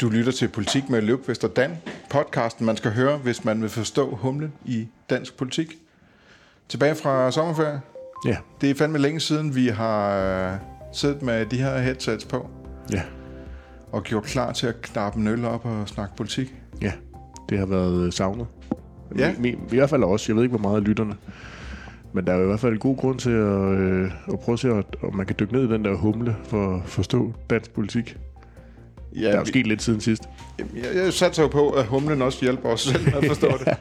Du lytter til Politik med og Dan, podcasten man skal høre, hvis man vil forstå humlen i dansk politik. Tilbage fra sommerferie. Ja, Det er fandme længe siden, vi har øh, siddet med de her headsets på ja, og gjort klar til at knappe en øl op og snakke politik. ja. Det har været øh, savnet. Ja. Mi, mi, I hvert fald også. Jeg ved ikke, hvor meget af lytterne. Men der er jo i hvert fald en god grund til at, øh, at prøve at se, at, om man kan dykke ned i den der humle for at forstå dansk politik. Ja, Der er jo vi- sket lidt siden sidst. jeg, jeg satser jo på, at humlen også hjælper os selv med at forstå det.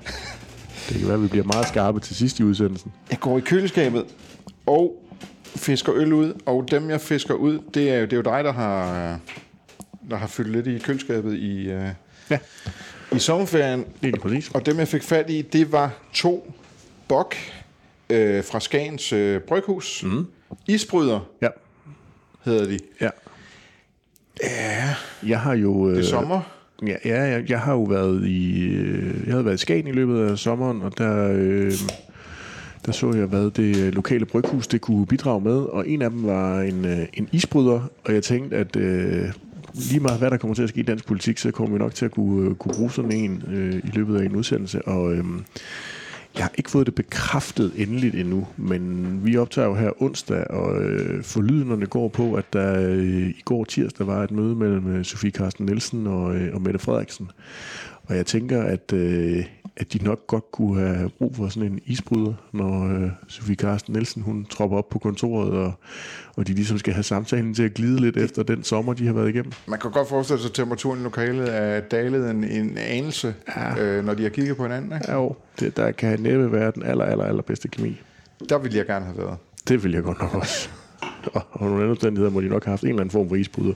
Det kan være, at vi bliver meget skarpe til sidst i udsendelsen. Jeg går i køleskabet og fisker øl ud, og dem jeg fisker ud, det er jo, det er jo dig, der har, der har fyldt lidt i køleskabet i, øh, Ja. i sommerferien. Det er lige præcis. Og dem jeg fik fat i, det var to bok øh, fra Skagens øh, Bryghus. Mm. Isbryder Ja, hedder de. ja. Ja. Jeg har jo... Øh, Det er sommer. Ja, ja jeg, jeg har jo været i, øh, jeg havde været i Skagen i løbet af sommeren, og der, øh, der så jeg, hvad det øh, lokale bryghus det kunne bidrage med, og en af dem var en, øh, en isbryder, og jeg tænkte, at øh, lige meget hvad der kommer til at ske i dansk politik, så kommer vi nok til at kunne, øh, kunne bruge sådan en øh, i løbet af en udsendelse, og øh, jeg har ikke fået det bekræftet endeligt endnu, men vi optager jo her onsdag, og øh, forlydenderne går på, at der øh, i går tirsdag var et møde mellem øh, Sofie Carsten Nielsen og, øh, og Mette Frederiksen. Og jeg tænker, at, øh, at de nok godt kunne have brug for sådan en isbryder, når øh, Sofie Carsten Nielsen hun tropper op på kontoret, og, og de ligesom skal have samtalen til at glide lidt efter den sommer, de har været igennem. Man kan godt forestille sig, at temperaturen i lokalet er dalet en, en anelse, ja. øh, når de har kigget på hinanden. Ikke? Ja, jo, det, der kan næppe være den aller, aller, aller bedste kemi. Der ville jeg gerne have været. Det vil jeg godt nok også. Og, og nogle andre omstændigheder må de nok have haft en eller anden form for isbryder.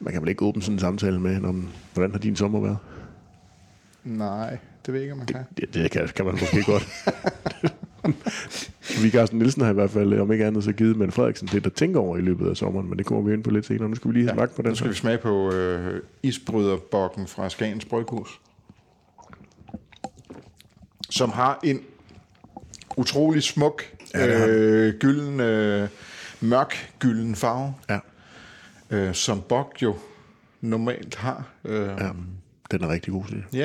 Man kan vel ikke åbne sådan en samtale med, om, hvordan har din sommer været? Nej, det ved jeg ikke, om man kan. Det, det kan, kan man måske godt. Vi Carsten Nielsen har i hvert fald, om ikke andet, så givet Mette Frederiksen det, der tænker over i løbet af sommeren, men det kommer vi ind på lidt senere. Nu skal vi lige have smagt på den. Nu skal vi smage på øh, isbryderbokken fra Skagens Bryghus. Som har en utrolig smuk, Ja, det øh, gylden, øh, mørk gylden farve, Ja, øh, som bok jo normalt har. Øh, ja, den er rigtig god, synes jeg.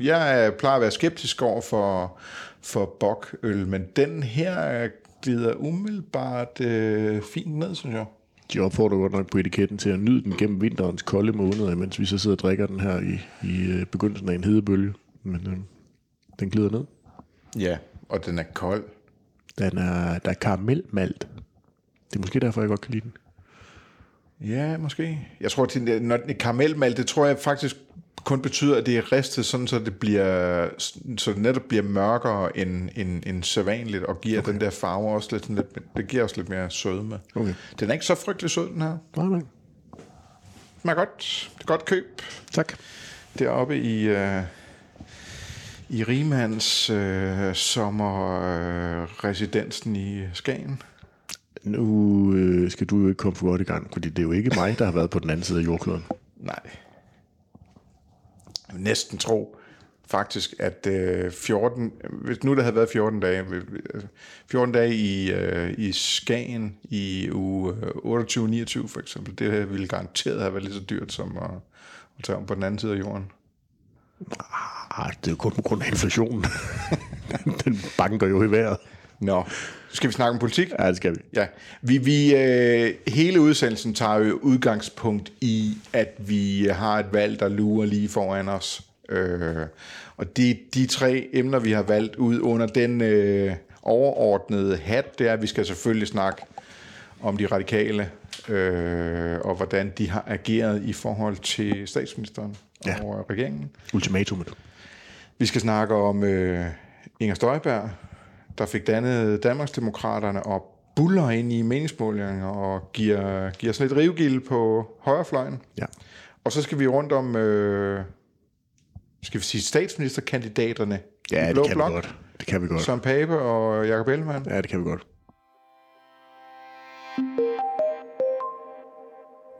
Ja, jeg er- plejer at være skeptisk over for, for bokøl, men den her glider umiddelbart øh, fint ned, synes jeg. De opfordrer godt nok på etiketten til at nyde den gennem vinterens kolde måneder, mens vi så sidder og drikker den her i, i øh, begyndelsen af en hedebølge. Men øh, den glider ned. Ja, og den er kold. Den er, der er karamelmalt. Det er måske derfor, jeg godt kan lide den. Ja, måske. Jeg tror, at når den er karamelmalt, det tror jeg faktisk kun betyder, at det er ristet, sådan så det bliver, så det netop bliver mørkere end, end, end sædvanligt, og giver okay. den der farve også lidt, sådan lidt, det giver også lidt mere sødme. Okay. Den er ikke så frygtelig sød, den her. Nej, nej. Den er godt, det er godt køb. Tak. deroppe i, øh, i Rimands øh, sommerresidensen øh, i Skagen. Nu øh, skal du jo ikke komme for godt i gang, fordi det er jo ikke mig, der har været på den anden side af jordkloden. Nej. Jeg vil næsten tro faktisk, at øh, 14, hvis nu der havde været 14 dage, øh, 14 dage i, øh, i Skagen i uge øh, 28-29 for eksempel, det ville garanteret have været lige så dyrt som at, at tage om på den anden side af jorden. Ah, det er kun på grund af inflationen. den banker jo i vejret. Nå, skal vi snakke om politik? Ja, det skal vi. Ja, vi, vi øh, hele udsendelsen tager jo udgangspunkt i, at vi har et valg, der lurer lige foran os. Øh, og de, de tre emner, vi har valgt ud under den øh, overordnede hat, det er, at vi skal selvfølgelig snakke om de radikale, øh, og hvordan de har ageret i forhold til statsministeren Ja. og regeringen. Ultimatumet. Vi skal snakke om øh, Inger Støjberg, der fik dannet Danmarksdemokraterne og buller ind i meningsmålinger og giver, giver sådan et rivgild på højrefløjen. Ja. Og så skal vi rundt om, øh, skal vi sige statsministerkandidaterne Ja, i det Blå kan Blok. vi godt. Det kan vi godt. Søren Pape og Jakob Ellemann. Ja, det kan vi godt.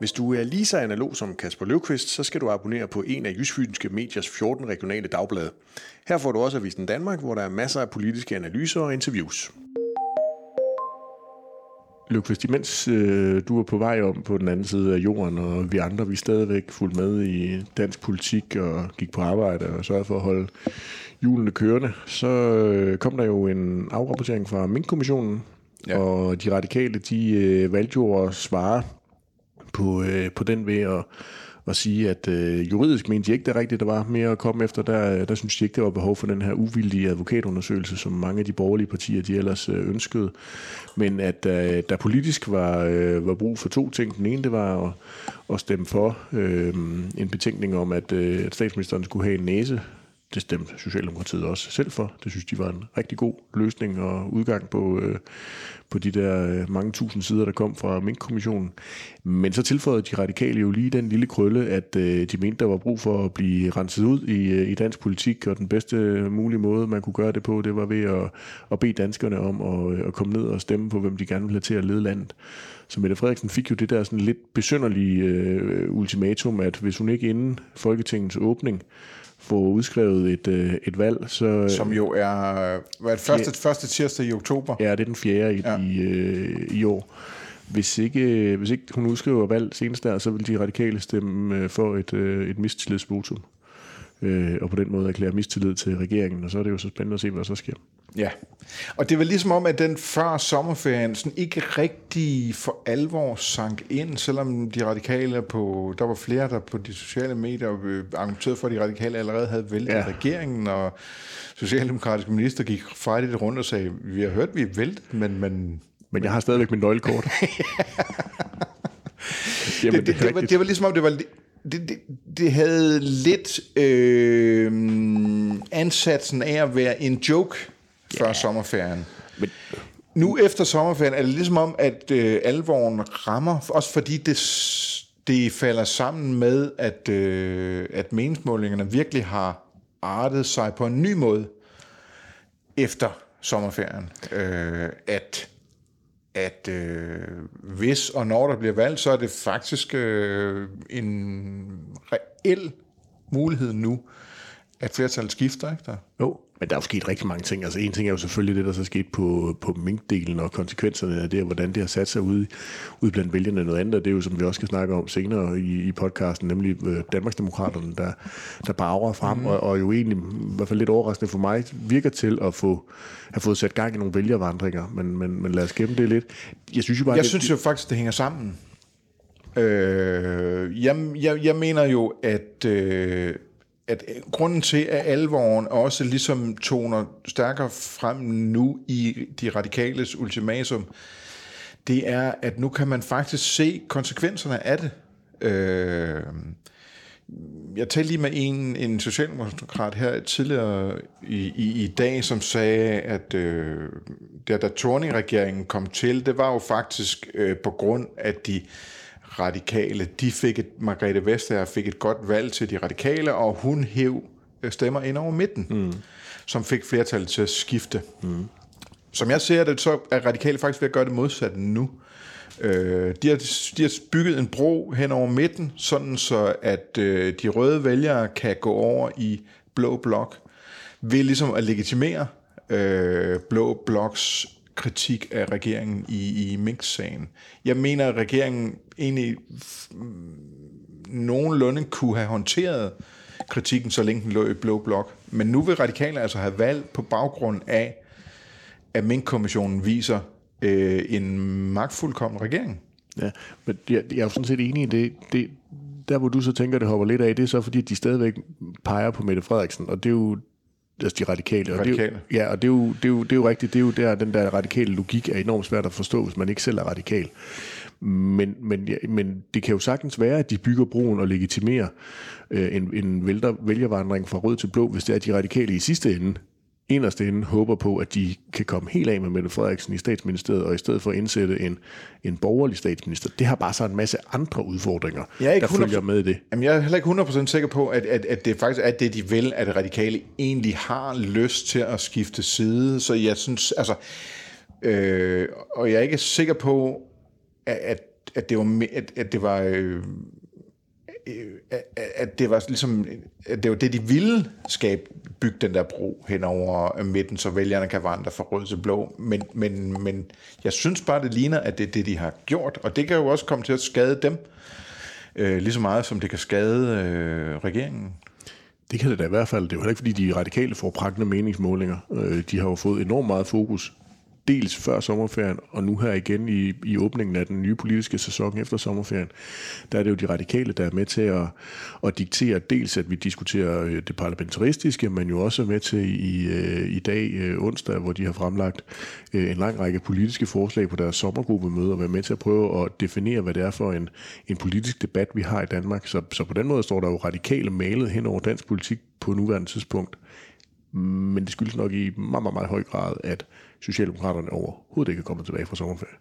Hvis du er lige så analog som Kasper Løvqvist, så skal du abonnere på en af Jysfynske Mediers 14 regionale dagblade. Her får du også Avisen Danmark, hvor der er masser af politiske analyser og interviews. Løkvist, imens øh, du var på vej om på den anden side af jorden, og vi andre, vi stadigvæk fulgte med i dansk politik og gik på arbejde og sørgede for at holde hjulene kørende, så øh, kom der jo en afrapportering fra Mink-kommissionen, ja. og de radikale, de øh, valgte jo at svare på, øh, på den ved at at sige, at øh, juridisk mente de ikke, det rigtigt, der var mere at komme efter. Der, der synes de ikke, der var behov for den her uvildige advokatundersøgelse, som mange af de borgerlige partier, de ellers øh, ønskede. Men at øh, der politisk var, øh, var brug for to ting. Den ene, det var at, at stemme for øh, en betænkning om, at, øh, at statsministeren skulle have en næse det stemte Socialdemokratiet også selv for. Det synes de var en rigtig god løsning og udgang på, øh, på de der øh, mange tusind sider, der kom fra Mink-kommissionen. Men så tilføjede de radikale jo lige den lille krølle, at øh, de mente, der var brug for at blive renset ud i, øh, i dansk politik, og den bedste mulige måde, man kunne gøre det på, det var ved at, at bede danskerne om at, øh, at komme ned og stemme på, hvem de gerne ville have til at lede landet. Så Mette Frederiksen fik jo det der sådan lidt besynderlige øh, ultimatum, at hvis hun ikke inden Folketingets åbning få udskrevet et, øh, et valg. Så, Som jo er hvad, første, første tirsdag i oktober. Ja, det er den fjerde i, ja. i, øh, i år. Hvis ikke, hvis ikke hun udskriver valg senest der, så vil de radikale stemme øh, for et, øh, et mistillidsvotum øh, og på den måde erklære mistillid til regeringen, og så er det jo så spændende at se, hvad der så sker. Ja, og det var ligesom om, at den før sommerferien sådan ikke rigtig for alvor sank ind, selvom de radikale på, der var flere, der på de sociale medier øh, argumenterede for, at de radikale allerede havde væltet ja. regeringen, og socialdemokratiske minister gik frejdigt rundt og sagde, vi har hørt, vi er væltet, men... Men, men jeg har stadigvæk min nøglekort. Jamen, det, det, det, det, var, det var ligesom om, det var det, det, det havde lidt øh, ansatsen af at være en joke før sommerferien. Men, nu efter sommerferien er det ligesom om, at øh, alvoren rammer, også fordi det, det falder sammen med, at, øh, at meningsmålingerne virkelig har artet sig på en ny måde efter sommerferien. Øh, at at øh, hvis og når der bliver valgt, så er det faktisk øh, en reel mulighed nu, at flertallet skifter, ikke der? Jo, men der er jo sket rigtig mange ting. Altså en ting er jo selvfølgelig det, der så sket på, på minkdelen og konsekvenserne af det, og hvordan det har sat sig ud, ud blandt vælgerne. Noget andet, det er jo, som vi også skal snakke om senere i, i podcasten, nemlig øh, Danmarksdemokraterne, der, der bare frem, mm. og, og jo egentlig, i hvert fald lidt overraskende for mig, virker til at få have fået sat gang i nogle vælgervandringer. Men, men, men lad os gemme det lidt. Jeg synes jo bare... Jeg det, synes jo faktisk, det hænger sammen. Øh, jeg, jeg, jeg mener jo, at... Øh, at øh, grunden til, at alvoren også ligesom toner stærkere frem nu i de radikales ultimatum, det er, at nu kan man faktisk se konsekvenserne af det. Øh, jeg talte lige med en, en socialdemokrat her tidligere i, i, i dag, som sagde, at øh, da, da Torning-regeringen kom til, det var jo faktisk øh, på grund af de radikale. De fik et, Margrethe Vestager fik et godt valg til de radikale, og hun hæv øh, stemmer ind over midten, mm. som fik flertallet til at skifte. Mm. Som jeg ser det, så er radikale faktisk ved at gøre det modsatte nu. Øh, de, har, de har bygget en bro hen over midten, sådan så at øh, de røde vælgere kan gå over i blå blok, ved ligesom at legitimere øh, blå bloks kritik af regeringen i, i Mink-sagen. Jeg mener, at regeringen egentlig nogenlunde kunne have håndteret kritikken, så længe den lå i blå blok. Men nu vil radikale altså have valgt på baggrund af, at Mink-kommissionen viser øh, en magtfuldkommen regering. Ja, men jeg, jeg er jo sådan set enig i det. det. Der, hvor du så tænker, det hopper lidt af, det er så, fordi de stadigvæk peger på Mette Frederiksen, og det er jo altså de radikale. Og radikale. Det er jo, ja, og det er, jo, det, er jo, det er jo rigtigt. Det er jo der, den der radikale logik er enormt svært at forstå, hvis man ikke selv er radikal. Men, men, ja, men det kan jo sagtens være, at de bygger broen og legitimerer øh, en, en vælter, vælgervandring fra rød til blå, hvis det er de radikale i sidste ende inderst inde håber på, at de kan komme helt af med Mette Frederiksen i statsministeriet, og i stedet for at indsætte en, en borgerlig statsminister. Det har bare så en masse andre udfordringer, jeg er ikke der følger med i det. Jamen, jeg er heller ikke 100% sikker på, at, at, at det faktisk er det, de vil, at radikale egentlig har lyst til at skifte side. Så jeg synes, altså... Øh, og jeg er ikke sikker på, at, at, det var, at, at det var... Øh, Øh, at det var ligesom, at det var det, de ville skabe, bygge den der bro hen over øh, midten, så vælgerne kan vandre fra rød til blå. Men, men, men jeg synes bare, det ligner, at det er det, de har gjort, og det kan jo også komme til at skade dem, øh, lige så meget som det kan skade øh, regeringen. Det kan det da i hvert fald. Det er jo heller ikke, fordi de radikale får pragtende meningsmålinger. Øh, de har jo fået enormt meget fokus dels før sommerferien, og nu her igen i, i åbningen af den nye politiske sæson efter sommerferien, der er det jo de radikale, der er med til at, at diktere dels, at vi diskuterer øh, det parlamentaristiske, men jo også med til i, øh, i dag, øh, onsdag, hvor de har fremlagt en lang række politiske forslag på deres sommergruppemøde, og være med til at prøve at definere, hvad det er for en, en politisk debat, vi har i Danmark. Så, så på den måde står der jo radikale malet hen over dansk politik på nuværende tidspunkt. Men det skyldes nok i meget, meget, meget høj grad, at Socialdemokraterne overhovedet ikke er kommet tilbage fra sommerferie.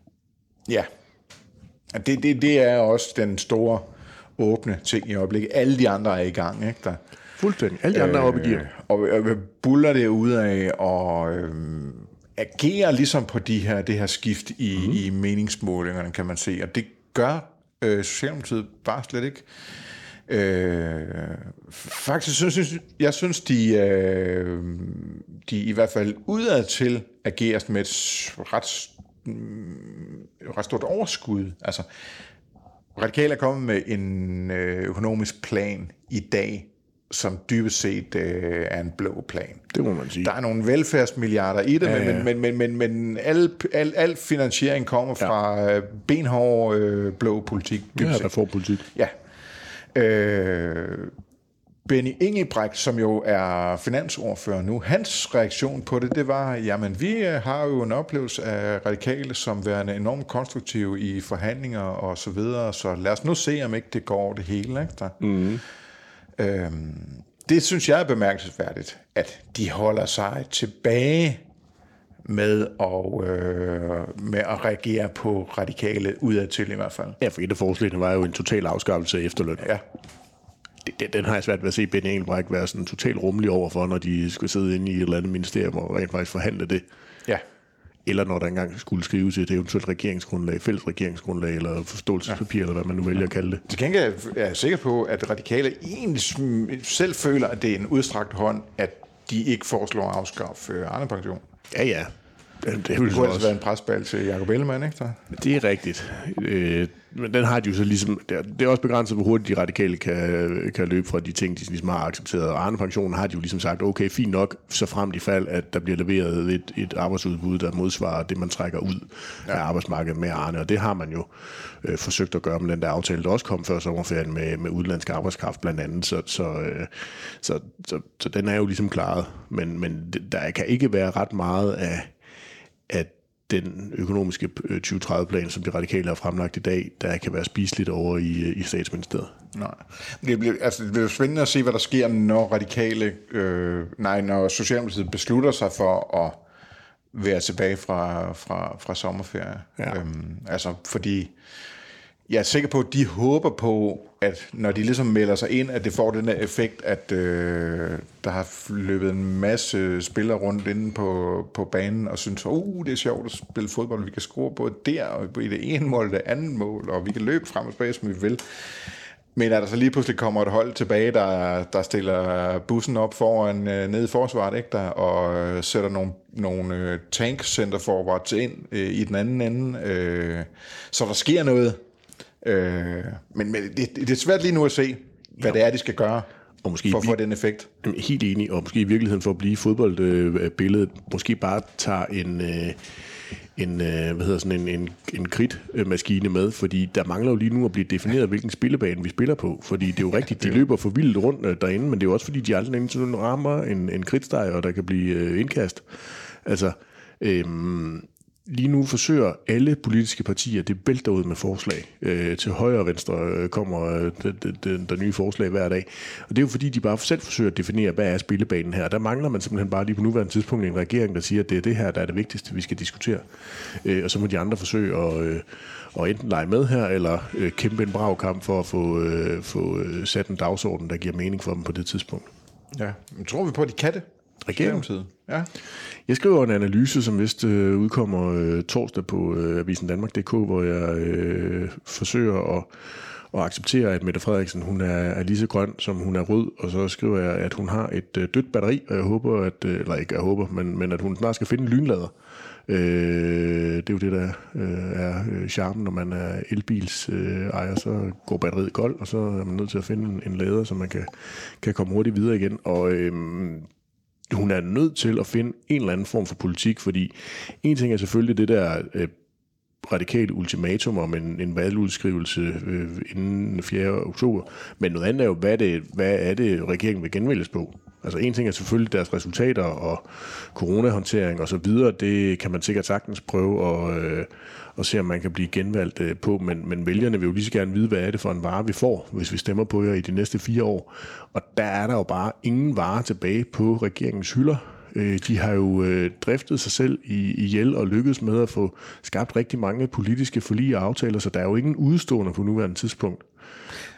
Ja, det, det, det er også den store åbne ting i øjeblikket. Alle de andre er i gang, ikke der? Fuldstændig. Alle de andre er oppe i gear. Øh, og, og buller det ud af og øh, agere ligesom på de her, det her skift i, mm-hmm. i meningsmålingerne, kan man se. Og det gør øh, Socialdemokratiet bare slet ikke. Øh, faktisk synes jeg, jeg synes, de, øh, de i hvert fald udad til agerer med et ret, mm, ret stort overskud. Altså, Radikale er kommet med en øh, økonomisk plan i dag, som dybest set øh, er en blå plan. Det må man sige. Der er nogle velfærdsmilliarder i det, ja, ja. men, men, men, men, men al, al, al finansiering kommer fra ja. benhård øh, blå politik. Ja, der får politik. Ja, Øh, Benny Ingebrecht, som jo er finansordfører nu, hans reaktion på det, det var, jamen vi øh, har jo en oplevelse af radikale som værende enormt konstruktive i forhandlinger og så videre, så lad os nu se, om ikke det går det hele. Ikke der? Mm. Øhm, det synes jeg er bemærkelsesværdigt, at de holder sig tilbage med at, øh, med at reagere på radikale udadtil i hvert fald. Ja, for et af forslagene var jo en total afskaffelse af efterløn. Ja. Den, den har jeg svært ved at se Ben Engelbrecht være sådan totalt rummelig overfor, når de skal sidde inde i et eller andet ministerium og rent faktisk forhandle det. Ja. Eller når der engang skulle skrives et eventuelt regeringsgrundlag, fælles regeringsgrundlag, eller forståelsespapir, ja. eller hvad man nu vælger at kalde det. Til gengæld er jeg sikker på, at radikale egentlig selv føler, at det er en udstrakt hånd, at de ikke foreslår at afskaffe Arne Pension. Ja, ja. Det, det, det kunne altså være en presbal til Jacob Ellemann, ikke? Det er rigtigt. Øh, men den har de jo så ligesom... Det er, også begrænset, hvor hurtigt de radikale kan, kan løbe fra de ting, de ligesom har accepteret. Og Arne-pensionen har de jo ligesom sagt, okay, fint nok, så frem i fald, at der bliver leveret et, et arbejdsudbud, der modsvarer det, man trækker ud ja. af arbejdsmarkedet med Arne. Og det har man jo øh, forsøgt at gøre med den der aftale, der også kom før sommerferien med, med udenlandsk arbejdskraft blandt andet. Så, så, øh, så, så, så den er jo ligesom klaret. Men, men der kan ikke være ret meget af at den økonomiske 2030-plan, øh, som de radikale har fremlagt i dag, der kan være spiseligt over i, øh, i statsministeriet. Nej. Det bliver, altså, det bliver spændende at se, hvad der sker, når radikale, øh, nej, når Socialdemokratiet beslutter sig for at være tilbage fra, fra, fra sommerferie. Ja. Øhm, altså, fordi jeg er sikker på, at de håber på, at når de ligesom melder sig ind, at det får den der effekt, at øh, der har løbet en masse spillere rundt inde på, på banen, og synes, uh, det er sjovt at spille fodbold, vi kan score både der, og i det ene mål, det andet mål, og vi kan løbe frem og tilbage, som vi vil. Men at der så lige pludselig kommer et hold tilbage, der, der stiller bussen op foran øh, nede i forsvaret, ikke der, og øh, sætter nogle, nogle øh, tankcenter forwards ind øh, i den anden ende, øh, så der sker noget, Øh, men men det, det er svært lige nu at se, hvad ja. det er, de skal gøre og måske for at få den effekt. Helt enig, og måske i virkeligheden for at blive fodboldbilledet, øh, måske bare tager en... Øh, en, øh, hvad hedder sådan en, en, en kridtmaskine med, fordi der mangler jo lige nu at blive defineret, hvilken spillebane vi spiller på. Fordi det er jo rigtigt, de løber for vildt rundt øh, derinde, men det er jo også fordi, de aldrig nogensinde rammer en, en kridtsteg, og der kan blive øh, indkast. Altså, øhm, lige nu forsøger alle politiske partier, det bælter ud med forslag. Øh, til højre og venstre øh, kommer øh, der nye forslag hver dag. Og det er jo fordi, de bare selv forsøger at definere, hvad er spillebanen her. Der mangler man simpelthen bare lige på nuværende tidspunkt en regering, der siger, at det er det her, der er det vigtigste, vi skal diskutere. Øh, og så må de andre forsøge at, øh, at enten lege med her, eller øh, kæmpe en brav kamp for at få, øh, få øh, sat en dagsorden, der giver mening for dem på det tidspunkt. Ja, men tror vi på, at de kan det? Regeringen? Ja. Jeg skriver en analyse, som vist øh, udkommer øh, torsdag på øh, Avisen Danmark.dk, hvor jeg øh, forsøger at, og accepterer, at Mette Frederiksen hun er, er lige så grøn, som hun er rød, og så skriver jeg, at hun har et øh, dødt batteri, og jeg håber, at, øh, eller ikke jeg håber, men, men at hun snart skal finde en lynlader. Øh, det er jo det, der øh, er øh, charmen, når man er elbils øh, ejer, så går batteriet kold, og så er man nødt til at finde en, en lader, så man kan, kan komme hurtigt videre igen. Og øh, hun er nødt til at finde en eller anden form for politik, fordi en ting er selvfølgelig det der øh, radikale ultimatum om en, en valgudskrivelse øh, inden 4. oktober, men noget andet er jo, hvad, det, hvad er det, regeringen vil genvælges på? Altså en ting er selvfølgelig deres resultater og coronahåndtering og så videre, det kan man sikkert sagtens prøve at, øh, og se, om man kan blive genvalgt øh, på, men, men vælgerne vil jo lige så gerne vide, hvad er det for en vare, vi får, hvis vi stemmer på jer i de næste fire år. Og der er der jo bare ingen vare tilbage på regeringens hylder. Øh, de har jo øh, driftet sig selv i, ihjel og lykkedes med at få skabt rigtig mange politiske forlige og aftaler, så der er jo ingen udstående på nuværende tidspunkt.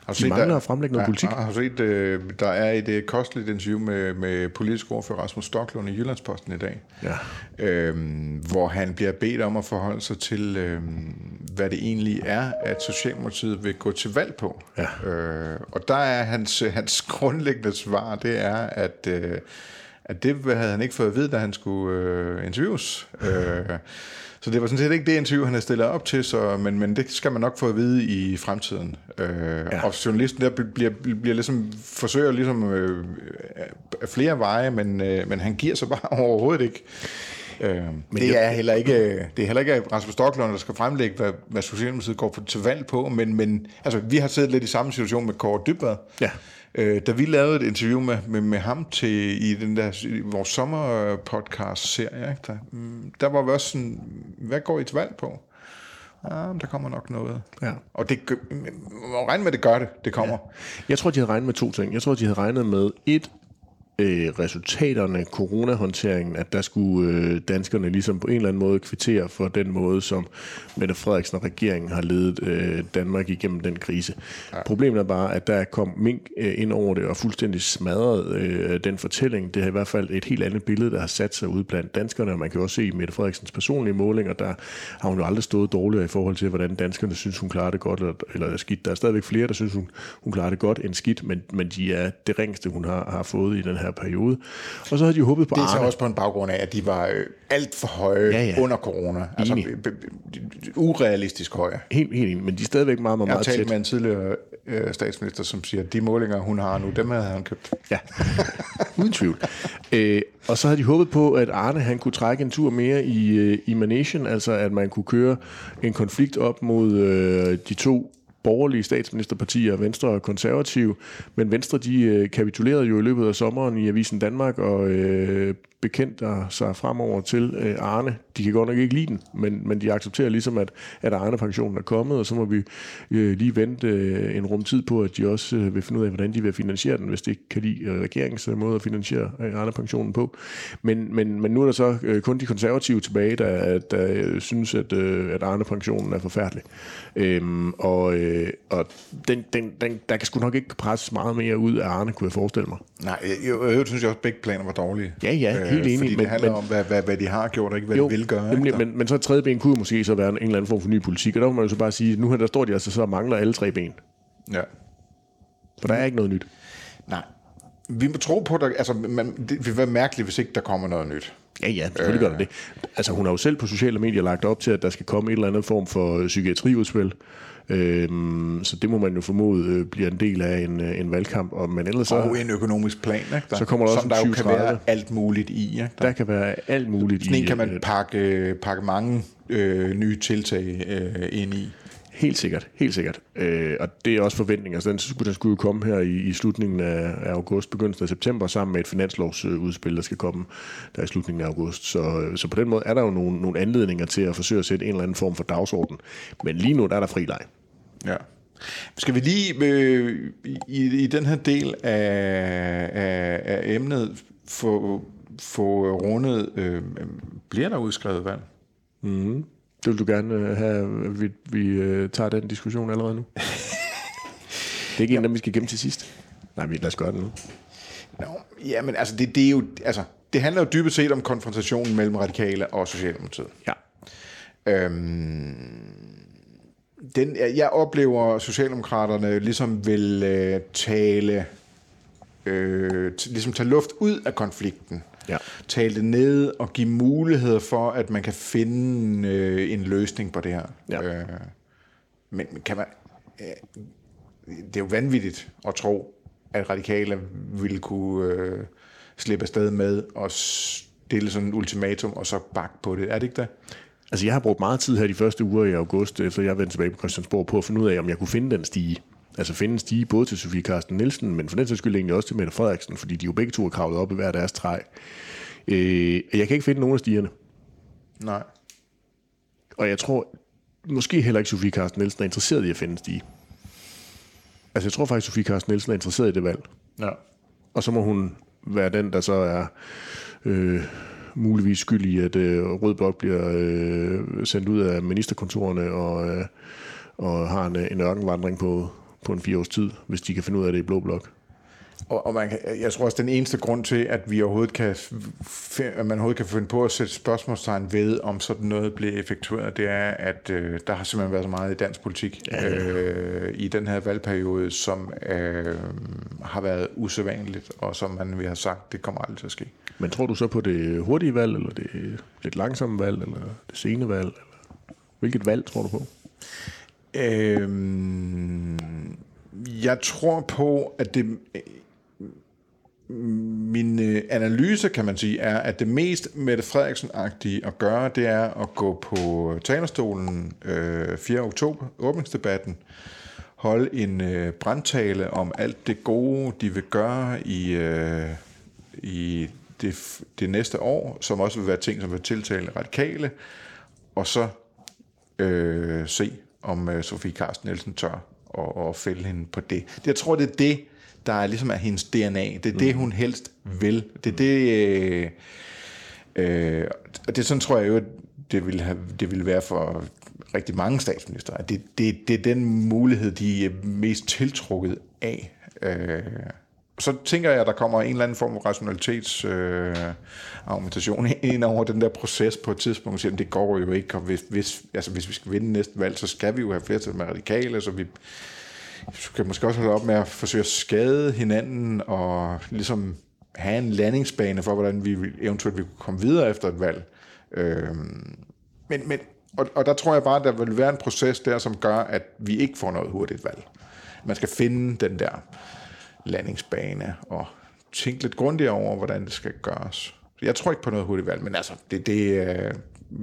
Har de mangler der, at fremlægge noget ja, politik. Har set, øh, der er et øh, kosteligt interview med, med politisk ordfører Rasmus Stocklund i Jyllandsposten i dag, ja. øhm, hvor han bliver bedt om at forholde sig til, øhm, hvad det egentlig er, at Socialdemokratiet vil gå til valg på. Ja. Øh, og der er hans, hans grundlæggende svar, det er, at... Øh, at det havde han ikke fået at vide, da han skulle øh, interviews. Øh, så det var sådan set ikke det interview, han havde stillet op til, så, men, men det skal man nok få at vide i fremtiden. Øh, ja. Og journalisten der bliver, bliver ligesom, forsøger ligesom øh, flere veje, men, øh, men han giver sig bare overhovedet ikke. Øh, men det er heller ikke det er heller ikke Rasmus Stocklund, der skal fremlægge, hvad, hvad Socialdemokratiet går til valg på, men, men altså, vi har siddet lidt i samme situation med Kåre Dybvad. Ja. Øh, da vi lavede et interview med, med, med ham til i den der i vores sommerpodcast-serie, der, mm, der var vi også sådan, hvad går I til valg på? Ja, der kommer nok noget. Ja. Og det, må regne med, at det gør det. Det kommer. Ja. Jeg tror, de havde regnet med to ting. Jeg tror, de havde regnet med et, øh, resultaterne, coronahåndteringen, at der skulle øh, danskerne ligesom på en eller anden måde kvittere for den måde, som Mette Frederiksen og regeringen har ledet øh, Danmark igennem den krise. Ja. Problemet er bare, at der kom mink øh, ind over det og fuldstændig smadret øh, den fortælling. Det er i hvert fald et helt andet billede, der har sat sig ud blandt danskerne, og man kan også se i Mette Frederiksens personlige målinger, der har hun jo aldrig stået dårligere i forhold til, hvordan danskerne synes, hun klarer det godt eller, eller skidt. Der er stadigvæk flere, der synes, hun, hun klarer det godt end skidt, men, men de er det ringeste, hun har, har fået i den her periode. Og så havde de håbet på Det er så også på en baggrund af, at de var øh, alt for høje ja, ja. under corona. Altså urealistisk høje. Helt, helt enig, men de er stadigvæk meget, meget, meget Jeg har talt med en tidligere øh, statsminister, som siger, at de målinger, hun har nu, dem havde han købt. Ja, uden tvivl. Øh, og så havde de håbet på, at Arne han kunne trække en tur mere i, øh, i Manation, altså at man kunne køre en konflikt op mod øh, de to borgerlige statsministerpartier, Venstre og Konservative. Men Venstre de øh, kapitulerede jo i løbet af sommeren i Avisen Danmark og øh, bekendte sig fremover til øh, Arne. De kan godt nok ikke lide den, men, men de accepterer ligesom, at, at Arne-pensionen er kommet, og så må vi øh, lige vente øh, en rum tid på, at de også øh, vil finde ud af, hvordan de vil finansiere den, hvis de ikke kan lide øh, regeringens øh, måde at finansiere øh, Arne-pensionen på. Men, men, men nu er der så øh, kun de konservative tilbage, der, der øh, synes, at, øh, at Arne-pensionen er forfærdelig. Øhm, og øh, og den, den, den, der kan sgu nok ikke presses meget mere ud af Arne, kunne jeg forestille mig. Nej, jeg, jeg, jeg synes jeg også, at begge planer var dårlige. Ja, ja, helt enig. Fordi det men, handler men, om, hvad, hvad, hvad de har gjort, og ikke hvad jo, de vil gøre. Nemlig, men, men så tredje ben kunne måske så være en, en eller anden form for ny politik, og der må man jo så bare sige, nu her der står de altså så mangler alle tre ben. Ja. For der er ikke noget nyt. Nej. Vi må tro på, at altså, man, det vil være mærkeligt, hvis ikke der kommer noget nyt. Ja, ja, selvfølgelig øh. gør det det. Altså, hun har jo selv på sociale medier lagt op til, at der skal komme et eller andet form for psykiatriudspil. Øhm, så det må man jo formode øh, bliver en del af en, øh, en valgkamp. Og, men ellers så, og en økonomisk plan, ikke? Der, så kommer der også som der jo kan være alt muligt i. Ikke? Der, der kan være alt muligt Sådan i. kan man øh, pakke, pakke mange øh, nye tiltag øh, ind i. Helt sikkert, helt sikkert. Øh, og det er også forventninger. Altså, den, skulle, den skulle jo komme her i, i slutningen af, af august, begyndelsen af september, sammen med et finanslovsudspil, der skal komme der i slutningen af august. Så, så på den måde er der jo nogle, nogle anledninger til at forsøge at sætte en eller anden form for dagsorden. Men lige nu der er der fri leg. Ja. Skal vi lige øh, i, i den her del af, af, af emnet få, få rundet, øh, bliver der udskrevet valg? Mm. Det vil du gerne øh, have, at vi, vi øh, tager den diskussion allerede nu? det er ikke en dem, vi skal gemme til sidst. Nej, vi lad os gøre det nu. Nå, ja, men altså, det, det er jo, altså, det handler jo dybest set om konfrontationen mellem radikale og Socialdemokratiet. Ja. Øhm, den, jeg oplever, at Socialdemokraterne ligesom vil øh, tale, øh, ligesom tage luft ud af konflikten. Ja. Tale det ned og give muligheder for, at man kan finde øh, en løsning på det her. Ja. Øh, men kan man... Øh, det er jo vanvittigt at tro, at radikale ville kunne øh, slippe afsted med at stille sådan et ultimatum og så bakke på det. Er det ikke det? Altså, jeg har brugt meget tid her de første uger i august, efter jeg vendte tilbage på Christiansborg, på at finde ud af, om jeg kunne finde den stige. Altså finde en stige både til Sofie Carsten Nielsen, men for den sags skyld egentlig også til Mette Frederiksen, fordi de jo begge to er kravlet op i hver deres træ. Øh, jeg kan ikke finde nogen af stigerne. Nej. Og jeg tror måske heller ikke, Sofie Carsten Nielsen er interesseret i at finde en stige. Altså, jeg tror faktisk, Sofie Carsten Nielsen er interesseret i det valg. Ja. Og så må hun være den, der så er øh, muligvis skyld i, at øh, Rød Blok bliver øh, sendt ud af ministerkontorerne og, øh, og har en, en ørkenvandring på, på en fire års tid, hvis de kan finde ud af det i Blå Blok. Og, og man kan, jeg tror også, den eneste grund til, at vi overhovedet kan, at man overhovedet kan finde på at sætte spørgsmålstegn ved, om sådan noget bliver effektueret, det er, at øh, der har simpelthen været så meget i dansk politik ja, ja. Øh, i den her valgperiode, som øh, har været usædvanligt, og som man vil have sagt, det kommer aldrig til at ske. Men tror du så på det hurtige valg, eller det lidt langsomme valg, eller det sene valg? Eller hvilket valg tror du på? Øhm, jeg tror på, at det øh, min øh, analyse, kan man sige, er, at det mest Mette Frederiksen-agtige at gøre, det er at gå på talerstolen øh, 4. oktober, åbningsdebatten, holde en øh, brandtale om alt det gode, de vil gøre i, øh, i det, det næste år, som også vil være ting, som vil tiltale radikale, og så øh, se, om øh, Sofie Carsten Nielsen tør og, og fælde hende på det. Jeg tror, det er det, der er ligesom er hendes DNA. Det er mm. det, hun helst vil. Det er det... Øh, øh, og det sådan tror jeg jo, at det ville, have, det ville være for rigtig mange statsminister. At det, det, det er den mulighed, de er mest tiltrukket af. Øh, så tænker jeg, at der kommer en eller anden form for rationalitets øh, ind over den der proces på et tidspunkt. Siger, det går jo ikke, og hvis, hvis, altså, hvis vi skal vinde næste valg, så skal vi jo have flertal med radikale, så vi skal måske også holde op med at forsøge at skade hinanden, og ligesom have en landingsbane for, hvordan vi eventuelt vil komme videre efter et valg. Øh, men, men, og, og der tror jeg bare, at der vil være en proces der, som gør, at vi ikke får noget hurtigt valg. Man skal finde den der landingsbane og tænke lidt grundigere over, hvordan det skal gøres. Jeg tror ikke på noget hurtigt valg, men altså, det, det er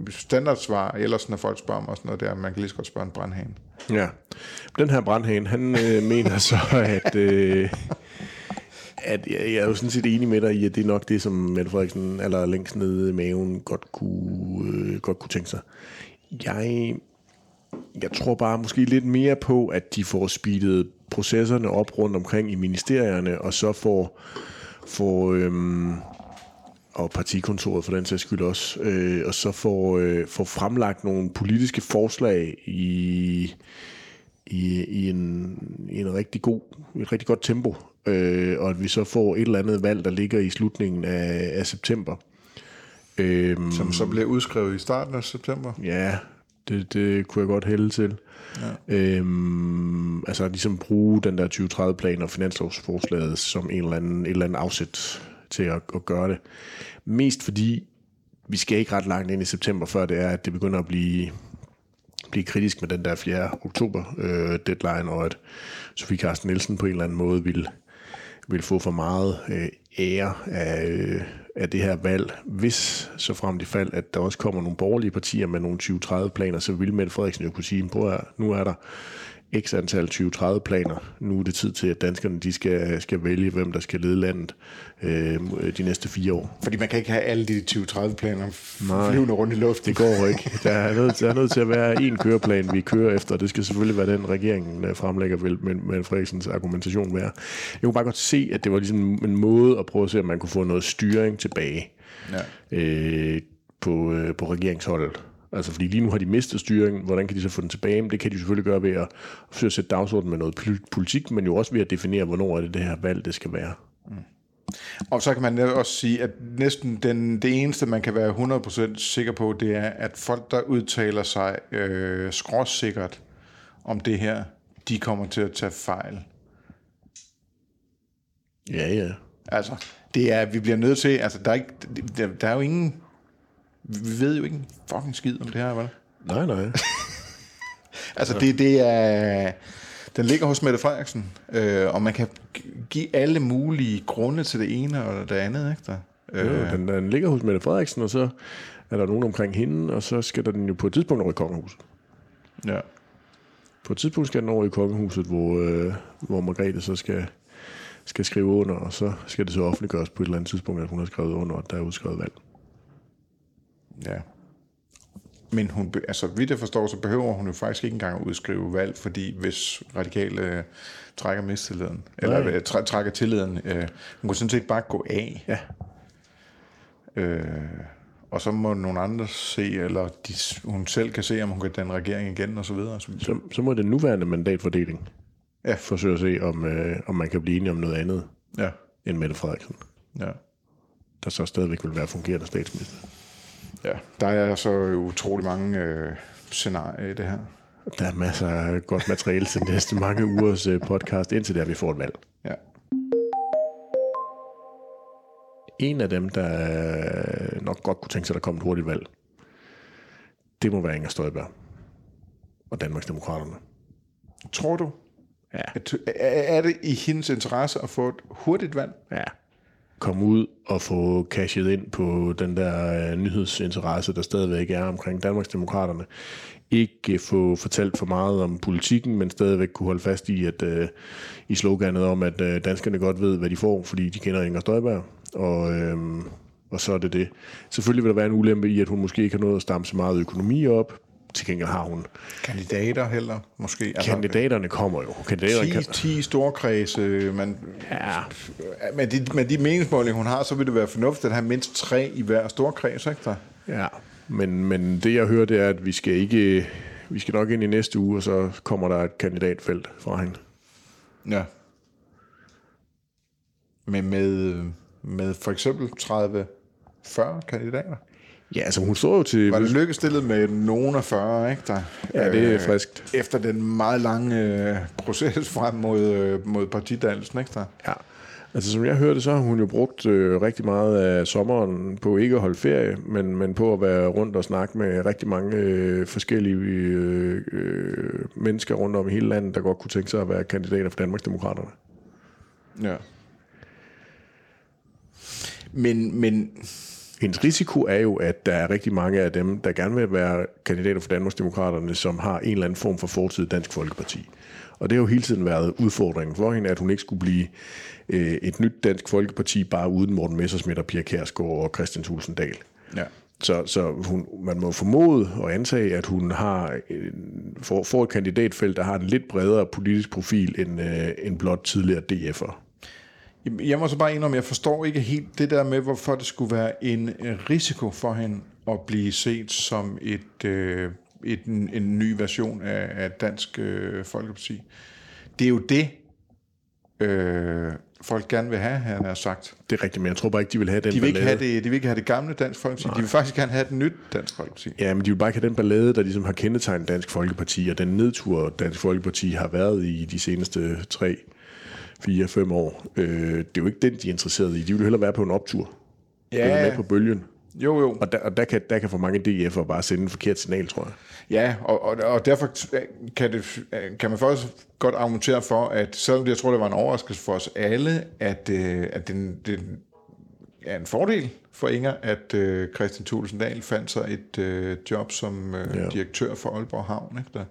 standardsvar, ellers når folk spørger mig og sådan noget der, man kan lige så godt spørge en brandhane. Ja. Den her brandhane, han øh, mener så, at, øh, at jeg, jeg er jo sådan set enig med dig i, at det er nok det, som Mette Frederiksen eller længst nede i maven godt kunne, øh, godt kunne tænke sig. Jeg, jeg tror bare måske lidt mere på, at de får speedet processerne op rundt omkring i ministerierne, og så får, får øhm, og partikontoret for den sags skyld også, øh, og så får, øh, får fremlagt nogle politiske forslag i, i, i, en, i en rigtig god, et rigtig godt tempo, øh, og at vi så får et eller andet valg, der ligger i slutningen af, af september. Øhm, Som så bliver udskrevet i starten af september? Ja, det, det kunne jeg godt hælde til. Ja. Øhm, altså ligesom bruge den der 2030-plan og finanslovsforslaget som en eller anden, et eller andet afsæt til at, at gøre det. Mest fordi vi skal ikke ret langt ind i september, før det er, at det begynder at blive, blive kritisk med den der 4. oktober øh, deadline, og at Sofie Carsten Nielsen på en eller anden måde vil, vil få for meget øh, ære af, øh, af det her valg, hvis så frem det fald, at der også kommer nogle borgerlige partier med nogle 2030-planer, så vil Mette Frederiksen jo kunne sige, prøv at nu er der x antal 2030-planer. Nu er det tid til, at danskerne de skal, skal vælge, hvem der skal lede landet øh, de næste fire år. Fordi man kan ikke have alle de 2030-planer flyvende rundt i luften. Det går ikke. Der er, nødt, der er nødt til at være en køreplan, vi kører efter. Det skal selvfølgelig være den, regeringen fremlægger, vil med, med Frederiksens argumentation være. Jeg kunne bare godt se, at det var ligesom en måde at prøve at se, om man kunne få noget styring tilbage ja. øh, på, øh, på regeringsholdet. Altså fordi lige nu har de mistet styringen, hvordan kan de så få den tilbage? Men det kan de selvfølgelig gøre ved at forsøge at sætte dagsordenen med noget politik, men jo også ved at definere, hvornår er det det her valg, det skal være. Mm. Og så kan man også sige, at næsten den, det eneste, man kan være 100% sikker på, det er, at folk, der udtaler sig øh, skråsikkert om det her, de kommer til at tage fejl. Ja, ja. Altså, det er, vi bliver nødt til, altså, der er, ikke, der, der er jo ingen, vi ved jo ikke en fucking skid om det her, vel? Nej, nej. Altså, det, det er, den ligger hos Mette Frederiksen, øh, og man kan give alle mulige grunde til det ene og det andet, ikke der? Jo, Øh, den, den ligger hos Mette Frederiksen, og så er der nogen omkring hende, og så skal der den jo på et tidspunkt over i kongehuset. ja. På et tidspunkt skal den over i kongehuset, hvor, øh, hvor Margrethe så skal, skal skrive under, og så skal det så offentliggøres på et eller andet tidspunkt, at hun har skrevet under, og der er udskrevet valg. Ja. Men hun, altså, vidt jeg forstår, så behøver hun jo faktisk ikke engang at udskrive valg, fordi hvis radikale øh, trækker mistilliden, eller Nej. øh, træ, trækker tilliden, øh, hun kunne sådan set bare gå af. Ja. Øh, og så må nogle andre se, eller de, hun selv kan se, om hun kan danne regering igen, og så videre. Så, Så, så må den nuværende mandatfordeling Ja. forsøge at se, om, øh, om man kan blive enige om noget andet ja, end Mette Frederiksen, ja. der så stadigvæk vil være fungerende statsminister. Ja, der er så utrolig mange øh, scenarier i det her. Der er masser af godt materiale til næste mange ugers øh, podcast, indtil der vi får et valg. Ja. En af dem, der øh, nok godt kunne tænke sig, at der kom et hurtigt valg, det må være Inger Støjberg og Danmarksdemokraterne. Tror du, Ja. er er det i hendes interesse at få et hurtigt valg? Ja. Komme ud og få cashet ind på den der øh, nyhedsinteresse, der stadigvæk er omkring Danmarksdemokraterne. Ikke øh, få fortalt for meget om politikken, men stadigvæk kunne holde fast i, at øh, i sloganet om, at øh, danskerne godt ved, hvad de får, fordi de kender Inger Støjberg. Og, øh, og så er det det. Selvfølgelig vil der være en ulempe i, at hun måske ikke har nået at stamme så meget økonomi op. Til gengæld har hun. Kandidater heller, måske. Altså, Kandidaterne kommer jo. Kandidaterne 10, kan, 10 storkredse, men ja, med de, med de meningsmålinger, hun har, så vil det være fornuftigt at have mindst tre i hver storkreds, ikke der? Ja, men, men det jeg hører, det er, at vi skal ikke, vi skal nok ind i næste uge, og så kommer der et kandidatfelt fra hende. Ja. Men med, med for eksempel 30-40 kandidater. Ja, altså hun står jo til... Var det lykkestillet med nogen af 40, ikke der? Ja, det er Øh, friskt. Efter den meget lange øh, proces frem mod, øh, mod partidannelsen, ikke der? Ja. Altså som jeg hørte, så har hun jo brugt øh, rigtig meget af sommeren på ikke at holde ferie, men, men på at være rundt og snakke med rigtig mange øh, forskellige øh, øh, mennesker rundt om i hele landet, der godt kunne tænke sig at være kandidater for Danmarksdemokraterne. Ja. Men, men Hendes risiko er jo, at der er rigtig mange af dem, der gerne vil være kandidater for Danmarksdemokraterne, som har en eller anden form for fortid i Dansk Folkeparti. Og det har jo hele tiden været udfordringen for hende, at hun ikke skulle blive øh, et nyt Dansk Folkeparti, bare uden Morten Messersmith og Pia Kærsgaard og Christian Thulsen Dahl. ja. Så, så hun, man må formode og antage, at hun har en, får, får et kandidatfelt, der har en lidt bredere politisk profil end, øh, end blot tidligere DF'er. Jeg må så bare indrømme, jeg forstår ikke helt det der med, hvorfor det skulle være en øh, risiko for hende at blive set som et, øh, et, en, en ny version af, af Dansk øh, Folkeparti. Det er jo det, øh, folk gerne vil have, han har sagt. Det er rigtigt, men jeg tror bare ikke, de vil have den De vil ikke ballade. have det, de vil ikke have det gamle Dansk Folkeparti. Nej. De vil faktisk gerne have et nyt Dansk Folkeparti. Ja, men de vil bare ikke have den ballade, der ligesom har kendetegnet Dansk Folkeparti, og den nedtur, Dansk Folkeparti har været i de seneste 3, 4, 5 år. Øh, det er jo ikke den, de er interesseret i. De vil hellere være på en optur. Ja. Med på bølgen. Jo, jo. Og der, og der, kan, der kan for mange DF'er bare sende en forkert signal, tror jeg. Ja, og, og, og derfor kan, det, kan man faktisk godt argumentere for, at selvom jeg tror, det var en overraskelse for os alle, at, øh, at den, den er en fordel for Inger, at øh, Christian Thulesen Dahl fandt sig et øh, job som øh, ja. direktør for Aalborg Havn. Ikke der?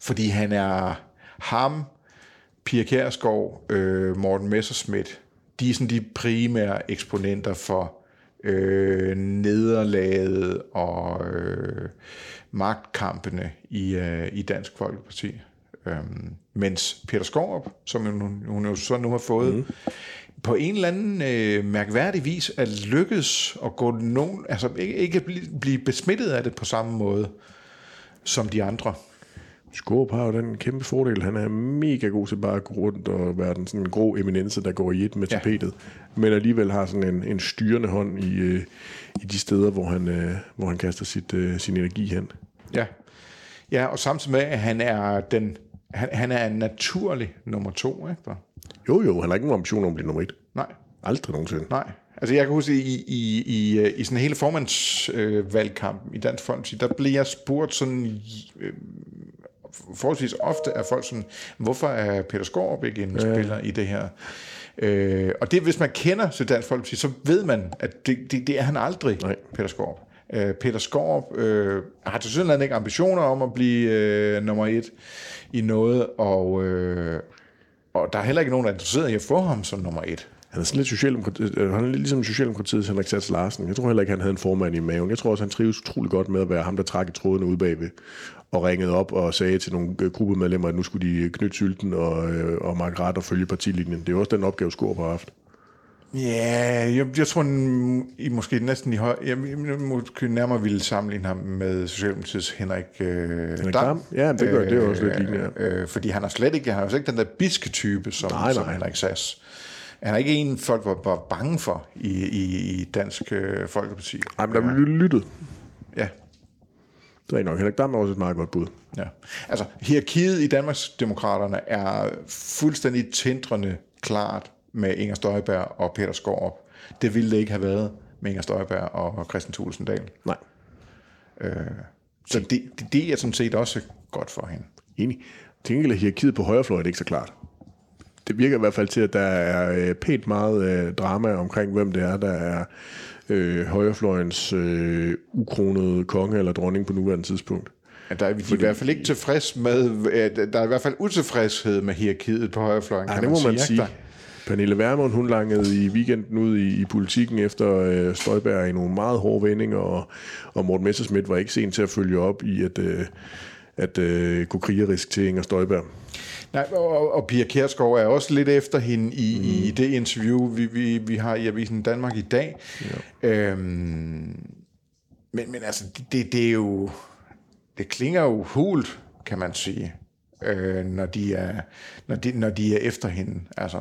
Fordi han er ham, Pia Kjærsgaard, øh, Morten Messerschmidt, de er sådan de primære eksponenter for øh, nederlaget og øh, magtkampene i, øh, i Dansk Folkeparti. Øhm, mens Peter Skorup, som hun, hun jo så nu har fået, mm. på en eller anden øh, mærkværdig vis er lykkedes at gå nogen, altså ikke, ikke blive besmittet af det på samme måde som de andre. Skåb har jo den kæmpe fordel. Han er mega god til bare at gå rundt og være den sådan en grå eminence, der går i et med Ja. tapetet. Men alligevel har sådan en, en styrende hånd i, øh, i de steder, hvor han, øh, hvor han kaster sit, øh, sin energi hen. Ja. Ja, og samtidig med, at han er, den, han, han er en naturlig nummer to. Ikke? Jo, jo, han har ikke nogen ambition om at blive nummer et. Nej. Aldrig nogensinde. Nej. Altså jeg kan huske, i, i, i, i sådan hele formandsvalgkampen øh, i Dansk Folkeparti, der blev jeg spurgt sådan øh, forholdsvis ofte af folk sådan, hvorfor er Peter Skorp ikke en ja. spiller i det her? Øh, og det, hvis man kender til Dansk Folkeparti, så ved man, at det, det, det er han aldrig, Nej. Peter Skorp. Øh, Peter Skorp øh, har til synligheden ikke ambitioner om at blive øh, nummer et i noget, og, øh, og der er heller ikke nogen, der er interesseret i at få ham som nummer et. Han er sådan lidt socialdemokrat, øh, han er lidt ligesom Socialdemokratiets Henrik Sats Larsen. Jeg tror heller ikke, han havde en formand i maven. Jeg tror også, han trives utrolig godt med at være ham, der trak i trådene ud bagved og ringede op og sagde til nogle øh, gruppemedlemmer, at nu skulle de knytte sylten og, øh, og makke ret og følge partilinjen. Det er også den opgave, Skåb har haft. Ja, jeg, jeg tror, I måske næsten i høj... Jeg, jeg måske nærmere ville sammenligne ham med Socialdemokratiets Henrik, øh, Henrik Dam. Dam. Ja, det gør øh, det er også lidt lignende. Øh, fordi han er slet ikke, han er ikke den der biske type, som, nej, nej. som Henrik Sass. Han er ikke en, folk var, var bange for i, i, i Dansk øh, Folkeparti. Nej, men der blev lyttet. Ja. Det er nok. Henrik Dam er også et meget godt bud. Ja. Altså, hierarkiet i Danmarks Demokraterne er fuldstændig tindrende klart med Inger Støjberg og Peter Skorup. Det ville det ikke have været med Inger Støjberg og Christian Thulesen Dahl. Nej. Øh, så det, det, det er sådan set også godt for hende. Enig. Til gengæld er hierarkiet på højrefløjen ikke så klart det virker i hvert fald til, at der er øh, pænt meget øh, drama omkring, hvem det er, der er øh, højrefløjens øh, ukronede konge eller dronning på nuværende tidspunkt. Ja, der er Fordi, i hvert fald ikke tilfreds med, der er i hvert fald utilfredshed med hierarkiet på højrefløjen, ja, kan det må man sige. sige. Pernille Vermund, hun langede i weekenden ud i, i politikken efter øh, Støjberg i nogle meget hårde vendinger, og, og Morten Messerschmidt var ikke sent til at følge op i at, øh, at øh, gå krigerisk til Inger Støjberg. Nej, og, og Pia Kjærsgaard er også lidt efter hende i, mm. i det interview, vi, vi, vi har i Avisen Danmark i dag. Ja. Øhm, men, men altså, det, det er jo... Det klinger jo hult, kan man sige, øh, når, de er, når, de, når de er efter hende. Altså,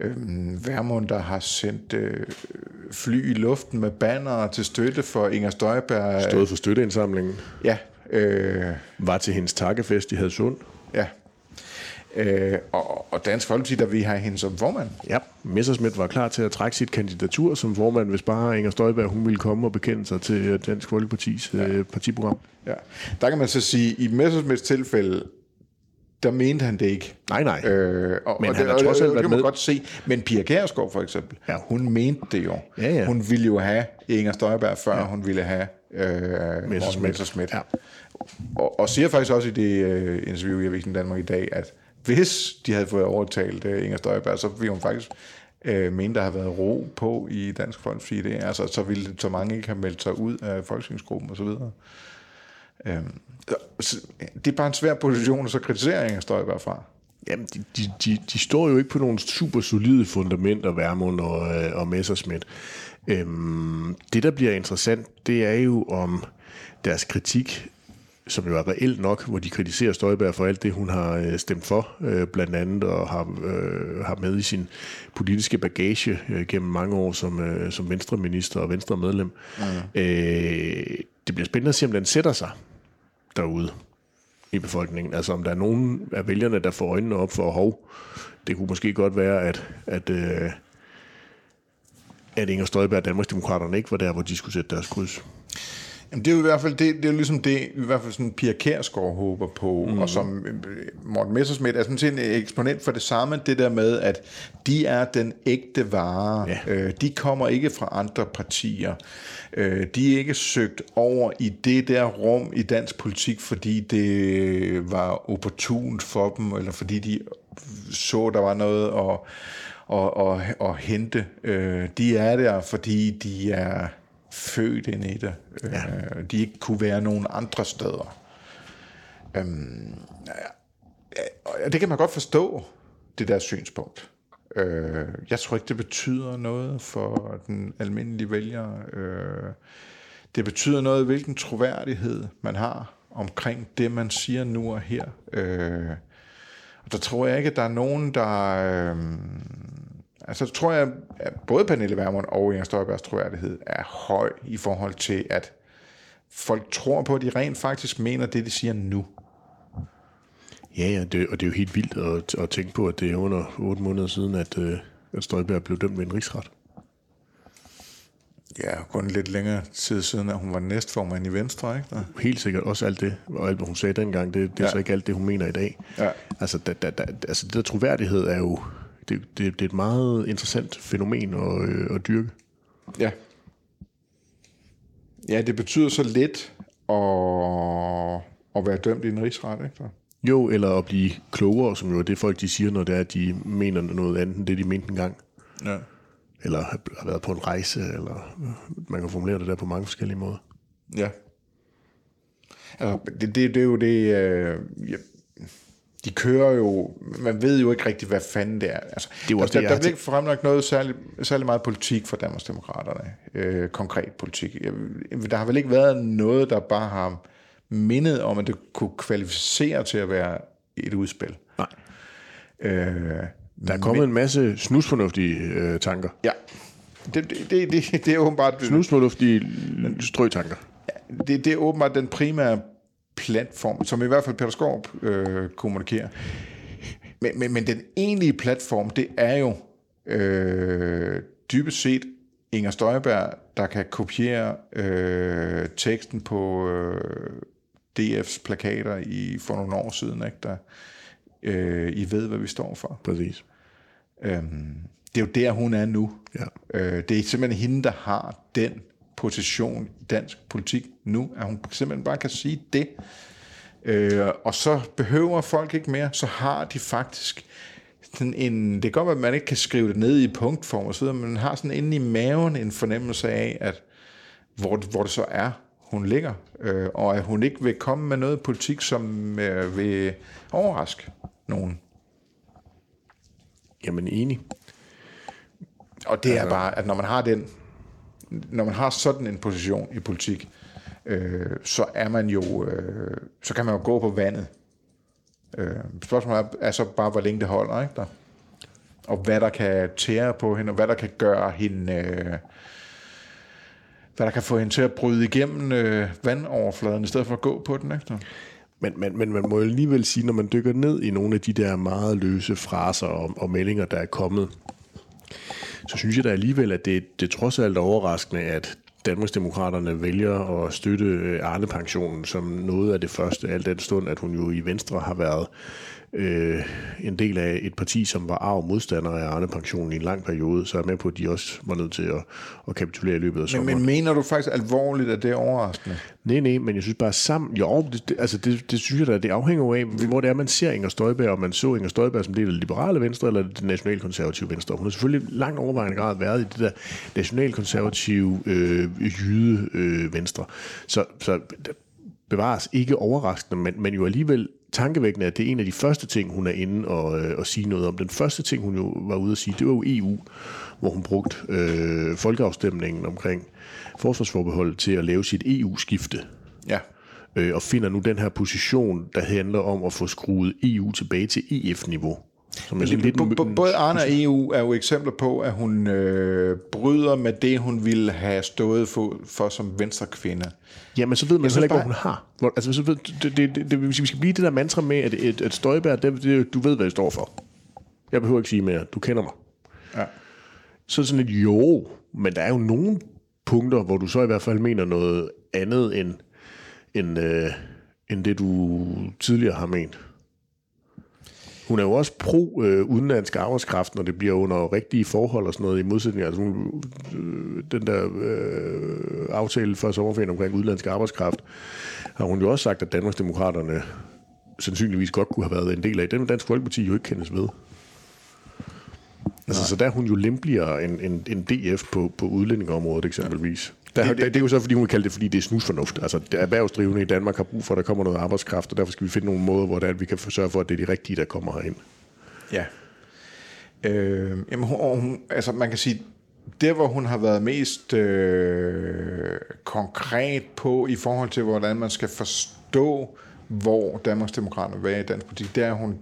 øh, Værmund, der har sendt øh, fly i luften med banner til støtte for Inger Støjberg. Stået for støtteindsamlingen. Ja. Øh, var til hendes takkefest i Hadsund. Ja, Øh, og, og Dansk Folkeparti, der vi have hende som formand. Ja, Messersmith var klar til at trække sit kandidatur som formand, hvis bare Inger Støjberg hun ville komme og bekende sig til Dansk Folkepartis ja. øh, partiprogram. Ja. Der kan man så sige, at i Messersmiths tilfælde, der mente han det ikke. Nej, nej. Øh, og, men og han det, har trods alt været med. Kan man godt se. Men Pia Kjærsgaard for eksempel, ja. hun mente det jo. Ja, ja. Hun ville jo have Inger Støjberg, før ja. hun ville have øh, Messersmith. Messersmith. Ja. Og, og siger faktisk også i det øh, interview i Avisen Danmark i dag, at hvis de havde fået overtalt uh, Inger Støjberg, så ville hun faktisk uh, mene, der har været ro på i Dansk Folkeparti. Det, altså, så ville så mange ikke have meldt sig ud af folketingsgruppen osv. Um, øhm, det er bare en svær position og så kritisere Inger Støjberg fra. Jamen, de, de, de, de står jo ikke på nogle super solide fundamenter, Værmund og, øh, og Messerschmidt. Øhm, det, der bliver interessant, det er jo om deres kritik som jo er reelt nok, hvor de kritiserer Støjberg for alt det, hun har øh, stemt for, øh, blandt andet, og har, øh, har med i sin politiske bagage øh, gennem mange år som, øh, som venstreminister og venstremedlem. Mm. Øh, det bliver spændende at se, om den sætter sig derude i befolkningen. Altså om der er nogen af vælgerne, der får øjnene op for hov. Det kunne måske godt være, at, at, øh, at Inger Støjberg og Danmarksdemokraterne ikke var der, hvor de skulle sætte deres kryds. Jamen, det er jo i hvert fald det, det er ligesom det, i hvert fald sådan Pia Kærsgaard håber på, mm. og som øh, Morten Messersmith er sådan set en eksponent for det samme, det der med, at de er den ægte vare. Ja. Øh, de kommer ikke fra andre partier. Øh, de er ikke søgt over i det der rum i dansk politik, fordi det var opportunt for dem, eller fordi de så, der var noget at, at, at, at hente. Øh, de er der, fordi de er født ind i det. Ja. Øh, de ikke kunne være nogen andre steder. Øhm, ja, det kan man godt forstå, det der synspunkt. Øh, jeg tror ikke, det betyder noget for den almindelige vælger. Øh, det betyder noget, hvilken troværdighed man har omkring det, man siger nu og her. Øh, og der tror jeg ikke, at der er nogen, der... Øh, Altså tror jeg, at både Pernille Vermund og Inger Støjbergs troværdighed er høj i forhold til, at folk tror på, at de rent faktisk mener det, de siger nu. Ja, ja det, og det er jo helt vildt at, at tænke på, at det er under otte måneder siden, at, øh, at Støjberg blev dømt ved en rigsret. Ja, kun lidt længere tid siden, at hun var næstformand i Venstre, ikke? Der. Helt sikkert også alt det, og alt, hvad hun sagde dengang, det, det er ja. så ikke alt det, hun mener i dag. Ja. Altså, da, da, da, altså det der troværdighed er jo, det, det, det er et meget interessant fænomen at, øh, at dyrke. Ja. Ja, det betyder så lidt at, at være dømt i en rigsret, ikke? Jo, eller at blive klogere, som jo er det folk, de siger, når det er, at de mener noget andet end det, de mente engang. Ja. Eller har været på en rejse, eller man kan formulere det der på mange forskellige måder. Ja. Altså, det, det, det er jo det... Øh, ja, de kører jo... Man ved jo ikke rigtig, hvad fanden det er. Altså, Det er også der, det, der, der bliver ikke fremlagt noget særlig, særlig meget politik fra Danmarksdemokraterne. Øh, konkret politik. Jeg- Der har vel ikke været noget, der bare har mindet om, at det kunne kvalificere til at være et udspil. Nej. Øh, Der er kommet en masse snusfornuftige øh, tanker. ja. Det, det, det, det, det er åbenbart... Snusfornuftige strøtanker. det, det er åbenbart den primære platform, som i hvert fald Peter Skorp øh, kommunikerer. Men, men, men den egentlige platform, det er jo øh, dybest set Inger Støjberg, der kan kopiere øh, teksten på øh, DF's plakater i, for nogle år siden, ikke? Der, øh, I ved, hvad vi står for. Præcis. Øhm, det er jo der, hun er nu. Ja. Øh, det er simpelthen hende, der har den position i dansk politik nu, at hun simpelthen bare kan sige det. Øh, og så behøver folk ikke mere, så har de faktisk sådan en, det kan godt være, at man ikke kan skrive det ned i punktform og så videre, men man har sådan inde i maven en fornemmelse af, at hvor, hvor det så er, hun ligger, øh, og at hun ikke vil komme med noget politik, som øh, vil overraske nogen. Jamen enig. Og det er bare, at når man har den, når man har sådan en position i politik, øh, så er man jo, øh, så kan man jo gå på vandet. Øh, spørgsmålet er, er så bare, hvor længe det holder, ikke der? Og hvad der kan tære på hende, og hvad der kan gøre hende, øh, hvad der kan få hende til at bryde igennem øh, vandoverfladen, i stedet for at gå på den, ikke der? Men, men, men man må jo alligevel sige, når man dykker ned i nogle af de der meget løse fraser og, og meldinger, der er kommet, så synes jeg da alligevel, at det, det trods alt er overraskende, at Danmarksdemokraterne vælger at støtte øh, Arne-pensionen som noget af det første, alt den stund, at hun jo i Venstre har været øh, en del af et parti, som var arv modstander af Arne-pensionen i en lang periode, så er jeg med på, at de også var nødt til at, at kapitulere i løbet af Men, sommeren. men mener du faktisk alvorligt, at det er overraskende? Nej, nej, men jeg synes bare sammen... Jo, det, det, altså det, det synes jeg da, det afhænger af, hvor det er, man ser Inger Støjberg, om man så Inger Støjberg som del af det liberale venstre, eller det nationalkonservative venstre. Hun har selvfølgelig langt overvejende grad været i det der nationalkonservative øh, jyde øh, venstre. Så, så bevares ikke overraskende, men, men jo alligevel tankevækkende, at det er en af de første ting, hun er inde og, øh, og sige noget om. Den første ting, hun jo var ude at sige, det var jo EU, hvor hun brugte øh, folkeafstemningen omkring forsvarsforbeholdet til at lave sit EU-skifte Ja. øh, og finder nu den her position, der handler om at få skruet EU tilbage til EF-niveau. Som B- b- Både Arne og EU er jo eksempler på, at hun øh, bryder med det, hun ville have stået for, for som venstre kvinde. Jamen, så ved man heller ikke, hvad hun har. Hvor, altså, så ved, det, det, det, det, vi skal blive det der mantra med, at, at, at Støjberg, det, det, du ved, hvad det står for. Jeg behøver ikke sige mere. Du kender mig. Ja. Så sådan lidt, jo, men der er jo nogle punkter, hvor du så i hvert fald mener noget andet, end, end, øh, end det, du tidligere har ment. Hun er jo også pro øh, udenlandsk arbejdskraft, når det bliver under rigtige forhold og sådan noget, i modsætning altså hun, øh, den der øh, aftale for sommerferien omkring udenlandsk arbejdskraft, har hun jo også sagt, at Danmarksdemokraterne sandsynligvis godt kunne have været en del af. Den Dansk Folkeparti jo ikke kendes ved. Altså, så der er hun jo lempeligere end, end, end DF på, på udlændingeområdet eksempelvis. Der, det, det, det, er jo så, fordi hun vil kalde det, fordi det er snusfornuft. Altså, erhvervsdrivende i Danmark har brug for, at der kommer noget arbejdskraft, og derfor skal vi finde nogle måder, hvor det er, at vi kan sørge for, at det er de rigtige, der kommer herind. Ja. Øh, jamen, hun, hun, altså man kan sige, der hvor hun har været mest øh, konkret på i forhold til, hvordan man skal forstå, hvor Danmarksdemokraterne vil være i dansk politik, det er, at hun,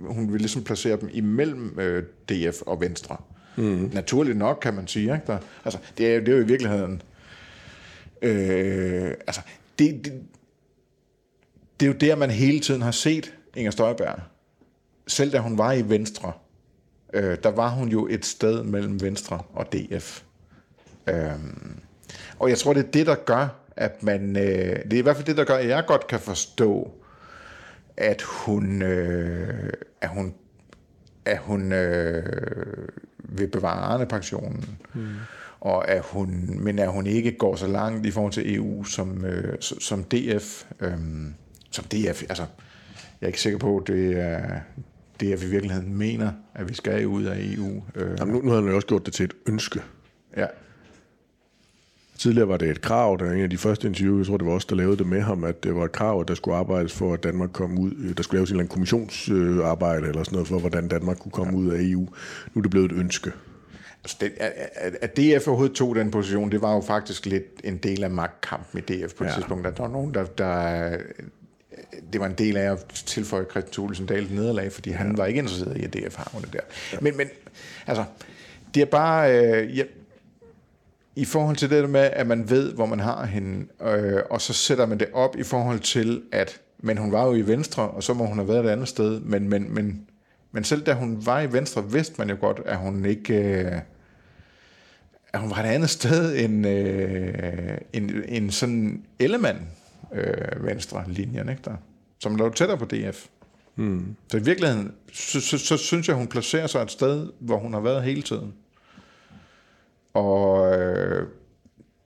hun vil ligesom placere dem imellem øh, DF og Venstre. Mm. Naturligt nok, kan man sige. Ikke? Der, altså, det, er, det er jo i virkeligheden Øh, altså, det, det, det er jo der, man hele tiden har set Inger Støjberg. Selv da hun var i Venstre, øh, der var hun jo et sted mellem Venstre og DF. Øh, og jeg tror, det er det, der gør, at man... Øh, det er i hvert fald det, der gør, at jeg godt kan forstå, at hun... Øh, at hun at hun øh, vil bevare Arne-pensionen, mm og at hun, men at hun ikke går så langt i forhold til EU som, øh, som DF. Øh, som DF, altså, jeg er ikke sikker på, at det er, det, at vi i virkeligheden mener, at vi skal ud af EU. Øh. Jamen, nu, nu har han jo også gjort det til et ønske. Ja. Tidligere var det et krav, der er en af de første interviews, jeg tror det var os, der lavede det med ham, at det var et krav, at der skulle arbejdes for, at Danmark kom ud, der skulle laves en eller anden kommissionsarbejde eller sådan noget for, hvordan Danmark kunne komme ja. ud af EU. Nu er det blevet et ønske. Altså det, at, at DF overhovedet tog den position, det var jo faktisk lidt en del af magtkampen i DF på et ja. tidspunkt. Der var nogen, der, der det var en del af at tilføje Christian Thulesen Dahl nederlag, fordi han ja. var ikke interesseret i, at DF havnede der. Ja. Men, men altså, det er bare... Øh, ja, i forhold til det med, at man ved, hvor man har hende, øh, og så sætter man det op i forhold til, at men hun var jo i Venstre, og så må hun have været et andet sted, men, men, men, men selv da hun var i Venstre, vidste man jo godt, at hun ikke... Øh, at hun var et andet sted end, øh, end, end sådan Ellemann øh, venstre linjen, ikke der? som lå tættere på DF. Mm. Så i virkeligheden, så, så, så synes jeg, hun placerer sig et sted, hvor hun har været hele tiden. Og øh,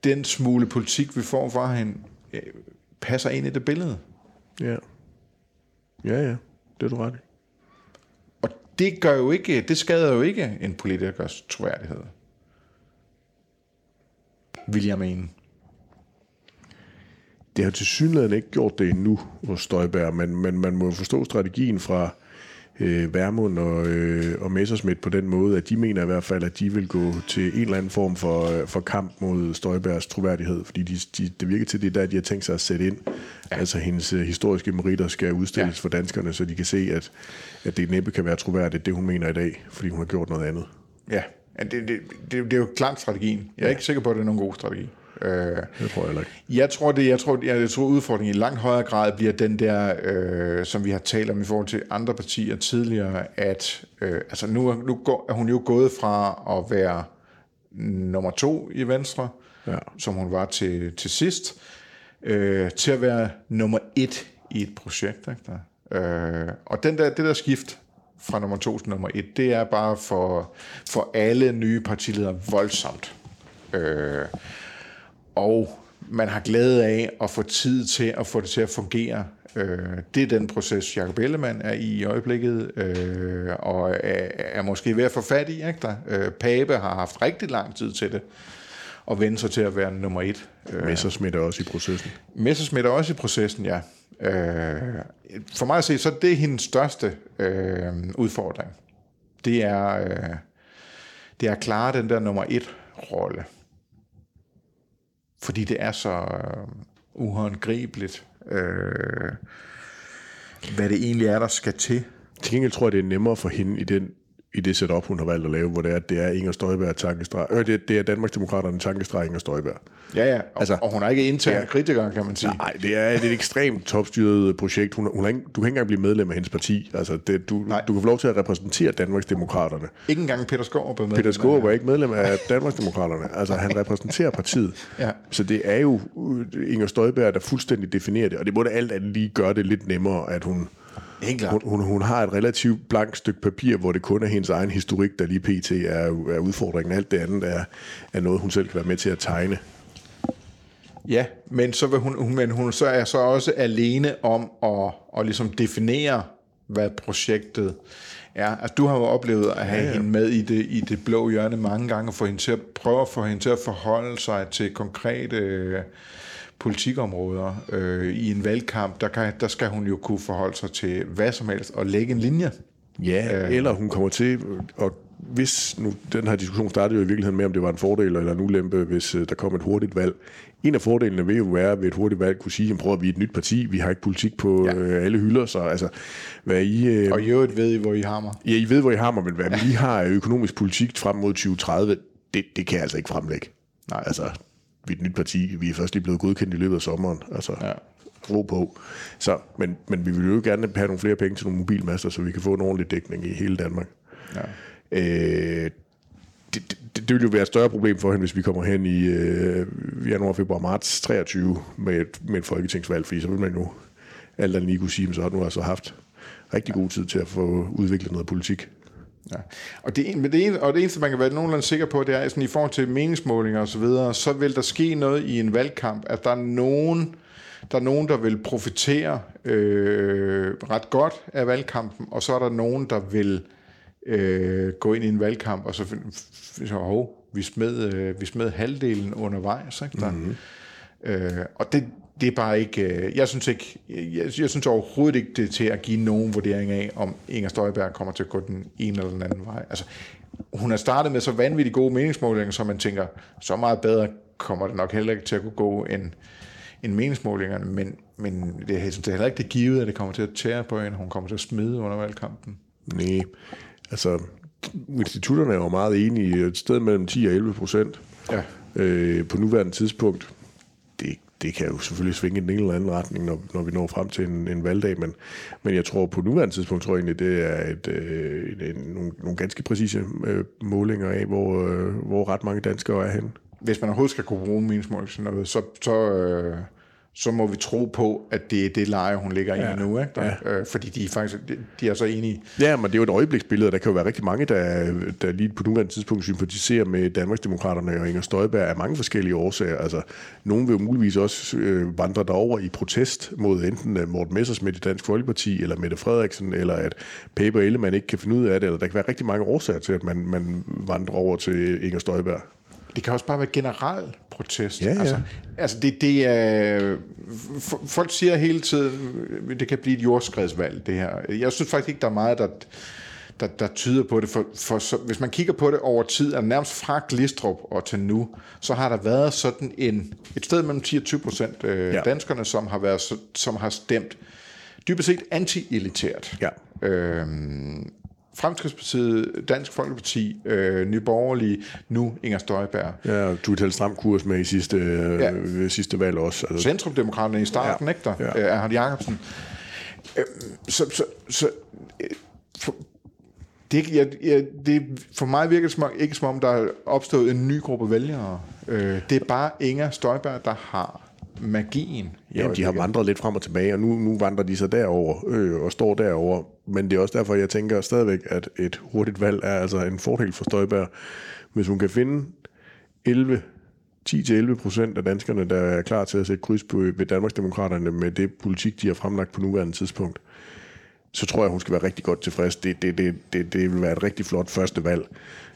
den smule politik, vi får fra hende, øh, passer ind i det billede. Ja. Ja, ja. Det er du ret Og det gør jo ikke, det skader jo ikke en politikers troværdighed. Vil jeg mene. Det har til synligheden ikke gjort det endnu hos Støjberg, men, men man må forstå strategien fra øh, Værmund og, øh, og Messersmith på den måde, at de mener i hvert fald, at de vil gå til en eller anden form for, øh, for kamp mod Støjbergs troværdighed, fordi de, de, det virker til, det der, de har tænkt sig at sætte ind. Ja. Altså hendes øh, historiske meritter skal udstilles ja. for danskerne, så de kan se, at, at det næppe kan være troværdigt, det hun mener i dag, fordi hun har gjort noget andet. Ja, det, det, det, det er jo klart strategien. Jeg er ja. ikke sikker på, at det er nogen god strategi. Øh, det tror jeg ikke. Jeg tror, det, jeg tror, jeg, jeg tror udfordringen i langt højere grad bliver den der, øh, som vi har talt om i forhold til andre partier tidligere, at øh, altså nu, nu går, er hun jo gået fra at være nummer to i Venstre, ja. som hun var til, til sidst, øh, til at være nummer et i et projekt. Ikke der? Øh, og den der, det der skift fra nummer to til nummer et, det er bare for, for alle nye partiledere voldsomt. Øh, og man har glæde af at få tid til at få det til at fungere. Øh, det er den proces, Jacob Ellemann er i i øjeblikket, øh, og er, er måske ved at få fat i. Ikke der? Øh, Pape har haft rigtig lang tid til det, og vende sig til at være nummer et. Øh, Messersmith er også i processen. Messersmith er også i processen, ja. Øh, for mig at se, så det er hendes største øh, udfordring. Det er, øh, det er at klare den der nummer et rolle fordi det er så øh, uhåndgribeligt, øh, hvad det egentlig er, der skal til. Til gengæld tror jeg, det er nemmere for hende i den i det setup, hun har valgt at lave, hvor det er, at det er Inger Støjberg tankestreg. Øh, det, det er Danmarksdemokraterne tankestreg Inger Støjberg. Ja, ja. Og, altså, og hun er ikke intern ja, kritiker, kan man sige. Nej, det er et ekstremt topstyret projekt. Hun, hun ikke, du kan ikke engang blive medlem af hendes parti. Altså, det, du, du kan få lov til at repræsentere Danmarksdemokraterne. Ikke engang Peter Skårup er medlem. Peter Skårup er ikke medlem af Danmarksdemokraterne. Altså, han repræsenterer partiet. Ja. Så det er jo Inger Støjberg, der fuldstændig definerer det, og det må da alt andet lige gøre det lidt nemmere, at hun Helt klart. Hun, hun, hun har et relativt blankt stykke papir, hvor det kun er hendes egen historik, der lige pt. er, er udfordringen. Alt det andet er, er noget, hun selv kan være med til at tegne. Ja, men så, vil hun, men hun så er så også alene om at, at ligesom definere, hvad projektet er. Altså, du har jo oplevet at have ja, ja. hende med i det, i det blå hjørne mange gange, og få hende til at prøve at få hende til at forholde sig til konkrete politikområder øh, i en valgkamp, der, kan, der skal hun jo kunne forholde sig til hvad som helst og lægge en linje. Ja, øh, eller hun kommer til at hvis nu, den her diskussion startede jo i virkeligheden med, om det var en fordel eller en ulempe, hvis uh, der kom et hurtigt valg. En af fordelene vil jo være, at ved et hurtigt valg kunne sige, at vi er et nyt parti, vi har ikke politik på ja. uh, alle hylder, så altså, hvad I... Uh, og i øvrigt ved I, hvor I hammer. Ja, I ved, hvor I hammer, men hvad ja. vi har økonomisk politik frem mod 2030, det, det kan jeg altså ikke fremlægge. Nej. Altså, vi er et nyt parti, vi er først lige blevet godkendt i løbet af sommeren. Altså, ja. ro på. Så, men, men vi vil jo gerne have nogle flere penge til nogle mobilmaster, så vi kan få en ordentlig dækning i hele Danmark. Ja. Øh, det, det, det vil jo være et større problem for hende, hvis vi kommer hen i øh, januar, februar, marts 23 med et, med et folketingsvalg, fordi så vil man jo alt andet lige kunne sige, så har du altså haft rigtig god tid til at få udviklet noget politik. Ja. Og, det, men det eneste, og det eneste, man kan være nogenlunde sikker på, det er, sådan, i forhold til meningsmålinger og så videre, så vil der ske noget i en valgkamp, at der er nogen, der er nogen, der vil profitere øh, ret godt af valgkampen, og så er der nogen, der vil øh, gå ind i en valgkamp, og så så, oh, vi, smed, øh, vi smed halvdelen undervejs. Ikke? Der, mm-hmm. øh, og det, det er bare ikke, øh, jeg synes ikke, jeg, jeg synes overhovedet ikke, det er til at give nogen vurdering af, om Inger Støjberg kommer til at gå den ene eller den anden vej. Altså, hun har startet med så vanvittigt gode meningsmålinger, så man tænker, så meget bedre kommer det nok heller ikke til at kunne gå end, end meningsmålingerne, men, men det, jeg synes, det er heller ikke det givet, at det kommer til at tære på hende, hun kommer til at smide under valgkampen. Nej, altså institutterne er jo meget enige, et sted mellem 10 og 11 procent ja. øh, på nuværende tidspunkt det kan jo selvfølgelig svinge i den ene eller anden retning, når, når vi når frem til en, en valgdag, men, men jeg tror på nuværende tidspunkt, tror jeg egentlig, det er et, øh, et, en, nogle, nogle ganske præcise øh, målinger af, hvor, øh, hvor ret mange danskere er henne. Hvis man overhovedet skal kunne bruge meningsmålinger, så, så, øh, så må vi tro på, at det er det leje, hun ligger ja. i nu. Ikke? Der, ja. øh, fordi de er faktisk de er så enige. Ja, men det er jo et øjebliksbillede, der kan jo være rigtig mange, der, der lige på nuværende tidspunkt sympatiserer med Danmarksdemokraterne og Inger Støjberg af mange forskellige årsager. Altså, nogen vil jo muligvis også øh, vandre derover i protest mod enten uh, Morten Messersmith i Dansk Folkeparti, eller Mette Frederiksen, eller at Paper Ellemann ikke kan finde ud af det, eller der kan være rigtig mange årsager til, at man, man vandrer over til Inger Støjberg. Det kan også bare være generel protest. Ja, ja. Altså, altså det, det er... Folk siger hele tiden, det kan blive et jordskredsvalg, det her. Jeg synes faktisk ikke, der er meget, der, der, der tyder på det. For, for så, hvis man kigger på det over tid, er nærmest fra Glistrup og til nu, så har der været sådan en, et sted mellem 10 og 20 procent øh, ja. danskerne, som har, været, som har stemt dybest set anti-elitært. Ja. Øhm, Fremskridspartiet, Dansk Folkeparti, øh, Nye Borgerlige, nu Inger Støjberg. Ja, du talte stram kurs med i sidste, øh, ja. sidste valg også. Altså. Centrumdemokraterne i starten, ja. ikke der? Ja. Øh, Erhard Jacobsen. Øh, så, så, så øh, for, det, jeg, jeg, det, for mig virker det som, ikke som om, der er opstået en ny gruppe vælgere. Øh, det er bare Inger Støjberg, der har magien. Ja, de har vandret lidt frem og tilbage, og nu, nu vandrer de så derover øh, og står derover. Men det er også derfor, jeg tænker stadigvæk, at et hurtigt valg er altså en fordel for Støjberg. Hvis hun kan finde 11 10-11 procent af danskerne, der er klar til at sætte kryds på ved Danmarksdemokraterne med det politik, de har fremlagt på nuværende tidspunkt, så tror jeg, hun skal være rigtig godt tilfreds. Det, det, det, det, det vil være et rigtig flot første valg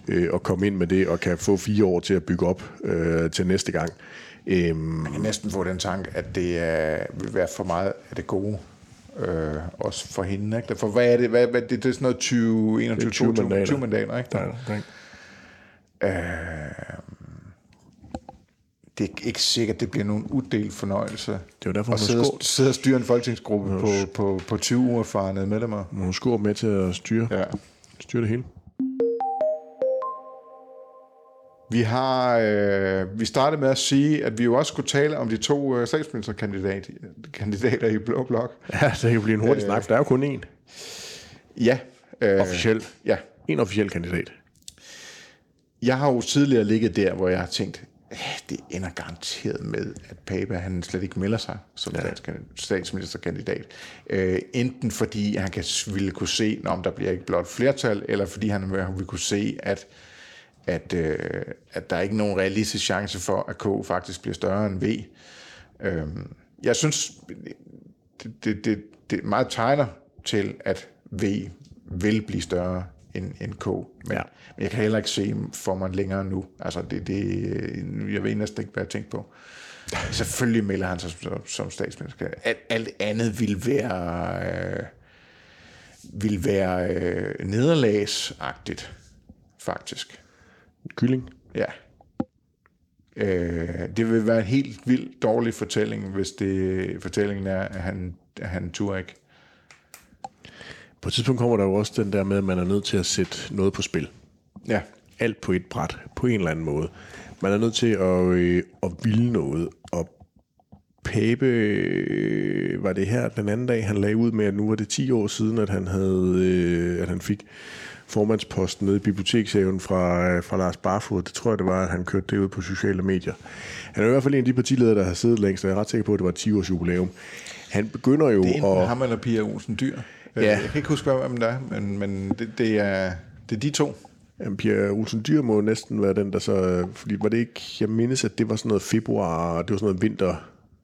øh, at komme ind med det, og kan få fire år til at bygge op øh, til næste gang. Øhm, Man kan næsten få den tanke, at det er, vil være for meget af det gode. Øh, også for hende. Ikke? For hvad er det? Hvad, hvad, det, det er sådan noget 20, 21, 20, 20 mandater. 20 mandater ikke? Der, der, der. Øh, det er ikke sikkert, det bliver nogen uddelt fornøjelse. Det er jo derfor, at sidde, sidde og styre en folketingsgruppe på, på, på 20 uerfarne medlemmer. Hun skulle med til at styre, ja. styre det hele. Vi har øh, vi startede med at sige, at vi jo også skulle tale om de to øh, statsministerkandidater i Blå Blok. Ja, det kan blive en hurtig øh, snak, for der er jo kun én. Ja. Øh, officiel. Ja. En officiel kandidat. Jeg har jo tidligere ligget der, hvor jeg har tænkt, det ender garanteret med, at Pape han slet ikke melder sig som ja. statsministerkandidat. Øh, enten fordi han kan, ville kunne se, om der bliver ikke blot flertal, eller fordi han vil kunne se, at at, øh, at der er ikke nogen realistisk chance for, at K faktisk bliver større end V. Øh, jeg synes, det, det, det, det meget tegner til, at V vil blive større end, end K. Men, ja. men jeg kan heller ikke se for mig længere nu. Altså, det, det, jeg ved næsten ikke, hvad jeg tænker på. Selvfølgelig melder han sig som, som statsminister. Alt, alt andet vil være, øh, vil være øh, nederlagsagtigt, faktisk. Kylling? Ja. Øh, det vil være en helt vildt dårlig fortælling, hvis det fortællingen er, at han, at han tur ikke. På et tidspunkt kommer der jo også den der med, at man er nødt til at sætte noget på spil. Ja. alt på et bræt, på en eller anden måde. Man er nødt til at, øh, at ville noget, og Pape øh, var det her den anden dag, han lagde ud med, at nu var det 10 år siden, at han, havde, øh, at han fik formandsposten nede i bibliotekshaven fra, øh, fra Lars Barfod. Det tror jeg, det var, at han kørte det ud på sociale medier. Han er i hvert fald en af de partiledere, der har siddet længst, og jeg er ret sikker på, at det var 10 års jubilæum. Han begynder jo Det er at... ham eller Pia Olsen Dyr. Øh, Ja. Jeg kan ikke huske, hvem der er, men, men det, det, er, det er de to. Jamen, Pia Olsen Dyr må næsten være den, der så... Fordi var det ikke... Jeg mindes, at det var sådan noget februar, det var sådan noget vinter,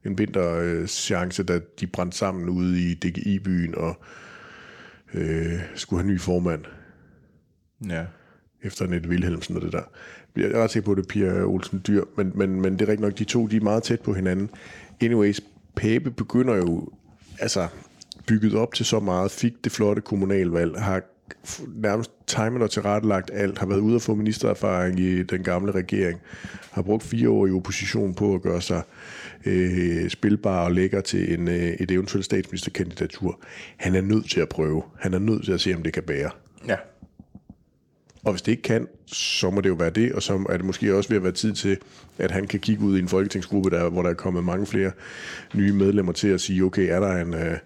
en vinterchance, da de brændte sammen ude i DGI-byen og øh, skulle have ny formand Ja. efter Nette Wilhelmsen og det der. Jeg er ret sikker på, at det er Pia Olsen Dyr, men, men, men det er rigtigt nok, de to, de er meget tæt på hinanden. Anyways, Pape begynder jo, altså bygget op til så meget, fik det flotte kommunalvalg, har nærmest timet og tilrettelagt alt, har været ude at få ministererfaring i den gamle regering, har brugt fire år i opposition på at gøre sig øh, spilbar og lækker til en, øh, et eventuelt statsministerkandidatur. Han er nødt til at prøve. Han er nødt til at se, om det kan bære. Ja. Og hvis det ikke kan, så må det jo være det, og så er det måske også ved at være tid til, at han kan kigge ud i en folketingsgruppe, der, hvor der er kommet mange flere nye medlemmer til at sige, okay, er der en, øh,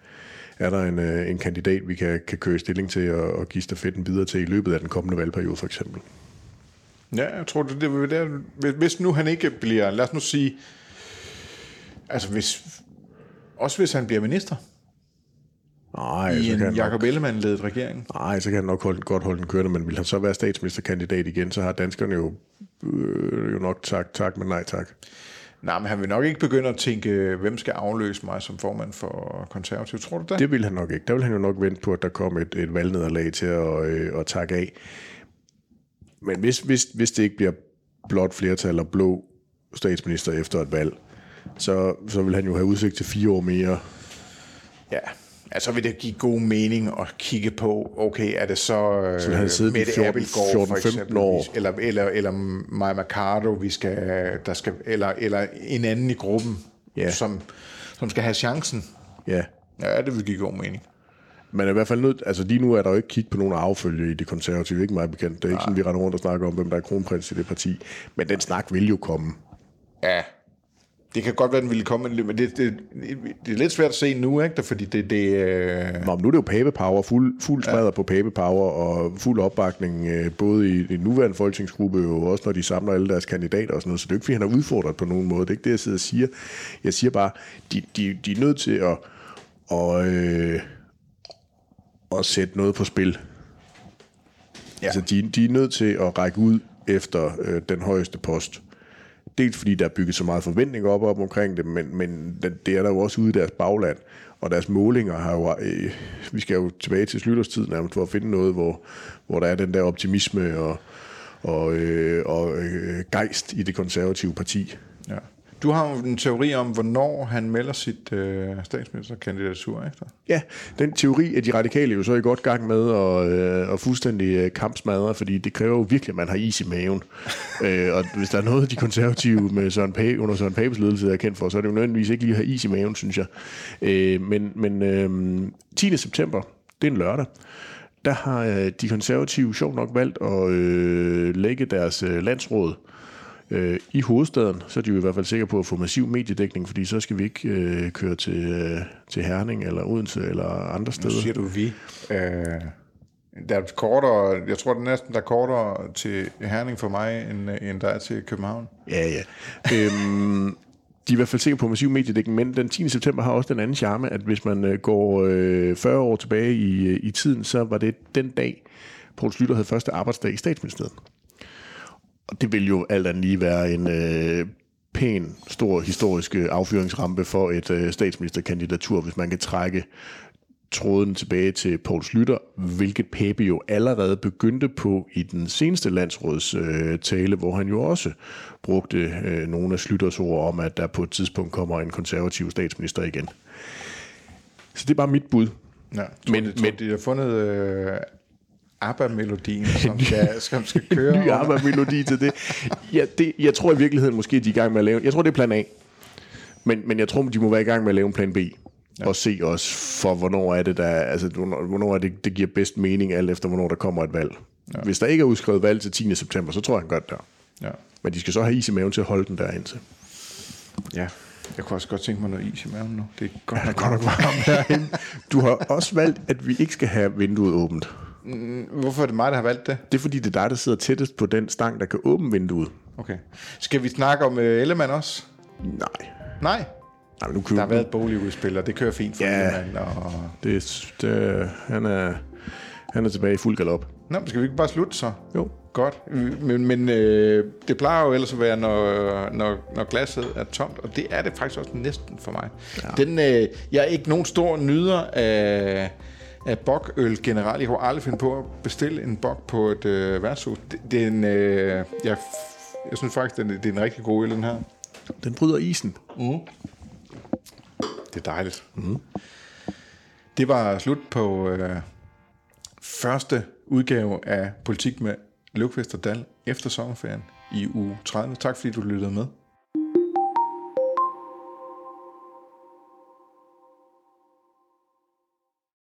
er der en, øh, en kandidat, vi kan, kan køre stilling til og, og give stafetten videre til i løbet af den kommende valgperiode, for eksempel. Ja, jeg tror, det, det vil være hvis nu han ikke bliver, lad os nu sige, altså hvis, også hvis han bliver minister Nej, i så kan en Jacob Ellemann-ledet regering. nej, så kan han nok holde, godt holde den kørende, men vil han så være statsministerkandidat igen, så har danskerne jo, øh, jo nok tak, tak, men nej tak. Nej, men han vil nok ikke begynde at tænke, hvem skal afløse mig som formand for konservativ. Tror du det? Det vil han nok ikke. Der vil han jo nok vente på, at der kom et, et valgnederlag til at, øh, at takke af. Men hvis, hvis, hvis det ikke bliver blot flertal og blå statsminister efter et valg, så, så vil han jo have udsigt til fire år mere. Ja, altså vil det give god mening at kigge på, okay, er det så, øh, Så han sidde i Mette 14 Abildgaard for 14-15 eksempel, år. eller, eller, eller Maja Mercado, vi skal, der skal, eller, eller en anden i gruppen, Ja. som, som skal have chancen. Ja, Ja, det vil give god mening. men i hvert fald nødt, altså lige nu er der jo ikke kig på nogen affølge i det konservative, ikke meget bekendt. Det er ikke sådan, vi render rundt og snakker om, hvem der er kronprins i det parti. Men den snak vil jo komme. Ja, det kan godt være, den ville komme, men det, det, det er lidt svært at se nu, ikke? Fordi det, det øh, Nå, men nu er det jo Pape Power, fuld, fuld smadret ja. på Pape Power, og fuld opbakning øh, både i den nuværende folketingsgruppe, og også når de samler alle deres kandidater og sådan noget. Så det er ikke, fordi han er udfordret på nogen måde. Det er ikke det, jeg sidder og siger. Jeg siger bare, de, de, de er nødt til at, og, øh, at sætte noget på spil. Ja. Altså, de, de er nødt til at række ud efter øh, den højeste post. Dels fordi der er bygget så meget forventning op, op omkring det, men, men det er der jo også ude i deres bagland. Og deres målinger har jo... Øh, vi skal jo tilbage til slutterstid nærmest for at finde noget, hvor, hvor der er den der optimisme og, og, øh, og øh, gejst i det konservative parti. ja. Du har jo en teori om, hvornår han melder sit øh, statsministerkandidatur efter. Ja, den teori er de radikale jo så i godt gang med at, øh, at fuldstændig øh, kampsmadre, fordi det kræver jo virkelig, at man har is i maven. øh, og hvis der er noget, de konservative med Søren Pape, under Søren Papes ledelse er kendt for, så er det jo nødvendigvis ikke lige at have is i maven, synes jeg. Øh, men men øh, 10. september, det er en lørdag, der har øh, de konservative sjovt nok valgt at øh, lægge deres øh, landsråd øh, i hovedstaden, så er de jo i hvert fald sikre på at få massiv mediedækning, fordi så skal vi ikke øh, køre til, øh, til Herning eller Odense eller andre Nu steder. siger du vi. Øh, der er kortere, jeg tror, det er næsten der er kortere til Herning for mig, end, end der er til København. Ja, ja. øhm, de er i hvert fald sikre på massiv mediedækning, men den 10. september har også den anden charme, at hvis man øh, går øh, 40 år tilbage i, øh, i tiden, så var det den dag, Poul Slytter havde første arbejdsdag i statsministeriet. Og det vil jo alt andet lige være en øh, pæn, stor historisk øh, affyringsrampe for et øh, statsministerkandidatur, hvis man kan trække tråden tilbage til Poul Slytter, hvilket Pape jo allerede begyndte på i den seneste landsrådstale, øh, tale, hvor han jo også brugte øh, nogle af Slytters ord om, at der på et tidspunkt kommer en konservativ statsminister igen. Så det er bare mit bud. Ja, tror, Men- tror, men- de har fundet øh, ABBA-melodien, som skal, som skal køre. Ny under. ABBA-melodi til det. Ja, det. Jeg tror i virkeligheden måske, de er i gang med at lave... Jeg tror, det er plan A. Men, men jeg tror, de må være i gang med at lave en plan B. Ja. Og se også for, hvornår er det, der, altså, hvornår, er det, det giver bedst mening, alt efter, hvornår der kommer et valg. Ja. Hvis der ikke er udskrevet valg til 10. september, så tror jeg, han gør det der. Ja. Men de skal så have is i maven til at holde den der indtil. ja. Jeg kunne også godt tænke mig noget is i maven nu. Det er godt Ja, nok godt nok varmt herinde. Du har også valgt, at vi ikke skal have vinduet åbent. Hvorfor er det mig, der har valgt det? Det er fordi, det er dig, der sidder tættest på den stang, der kan åbne vinduet. Okay. Skal vi snakke om uh, Ellemann også? Nej. Nej. Nej, men nu Der køber har været et boligudspil, og det kører fint for Ja. Ellemann. Og... det, det, han, er, han er tilbage i fuld galop. Nå, skal vi ikke bare slutte så? Jo. Godt. Men, men øh, det plejer jo ellers at være, når, når, når glasset er tomt, og det er det faktisk også næsten for mig. Ja. Den, øh, jeg er ikke nogen stor nyder af, af bokøl generelt. Jeg kunne aldrig finde på at bestille en bok på et øh, værtshus. Det, det er en, øh, jeg, jeg synes faktisk, er, det er en rigtig god øl, den her. Den bryder isen. Det er dejligt. Mm. Det var slut på øh, første udgave af Politik med Løvqvist og Dal efter sommerferien i uge 30. Tak fordi du lyttede med.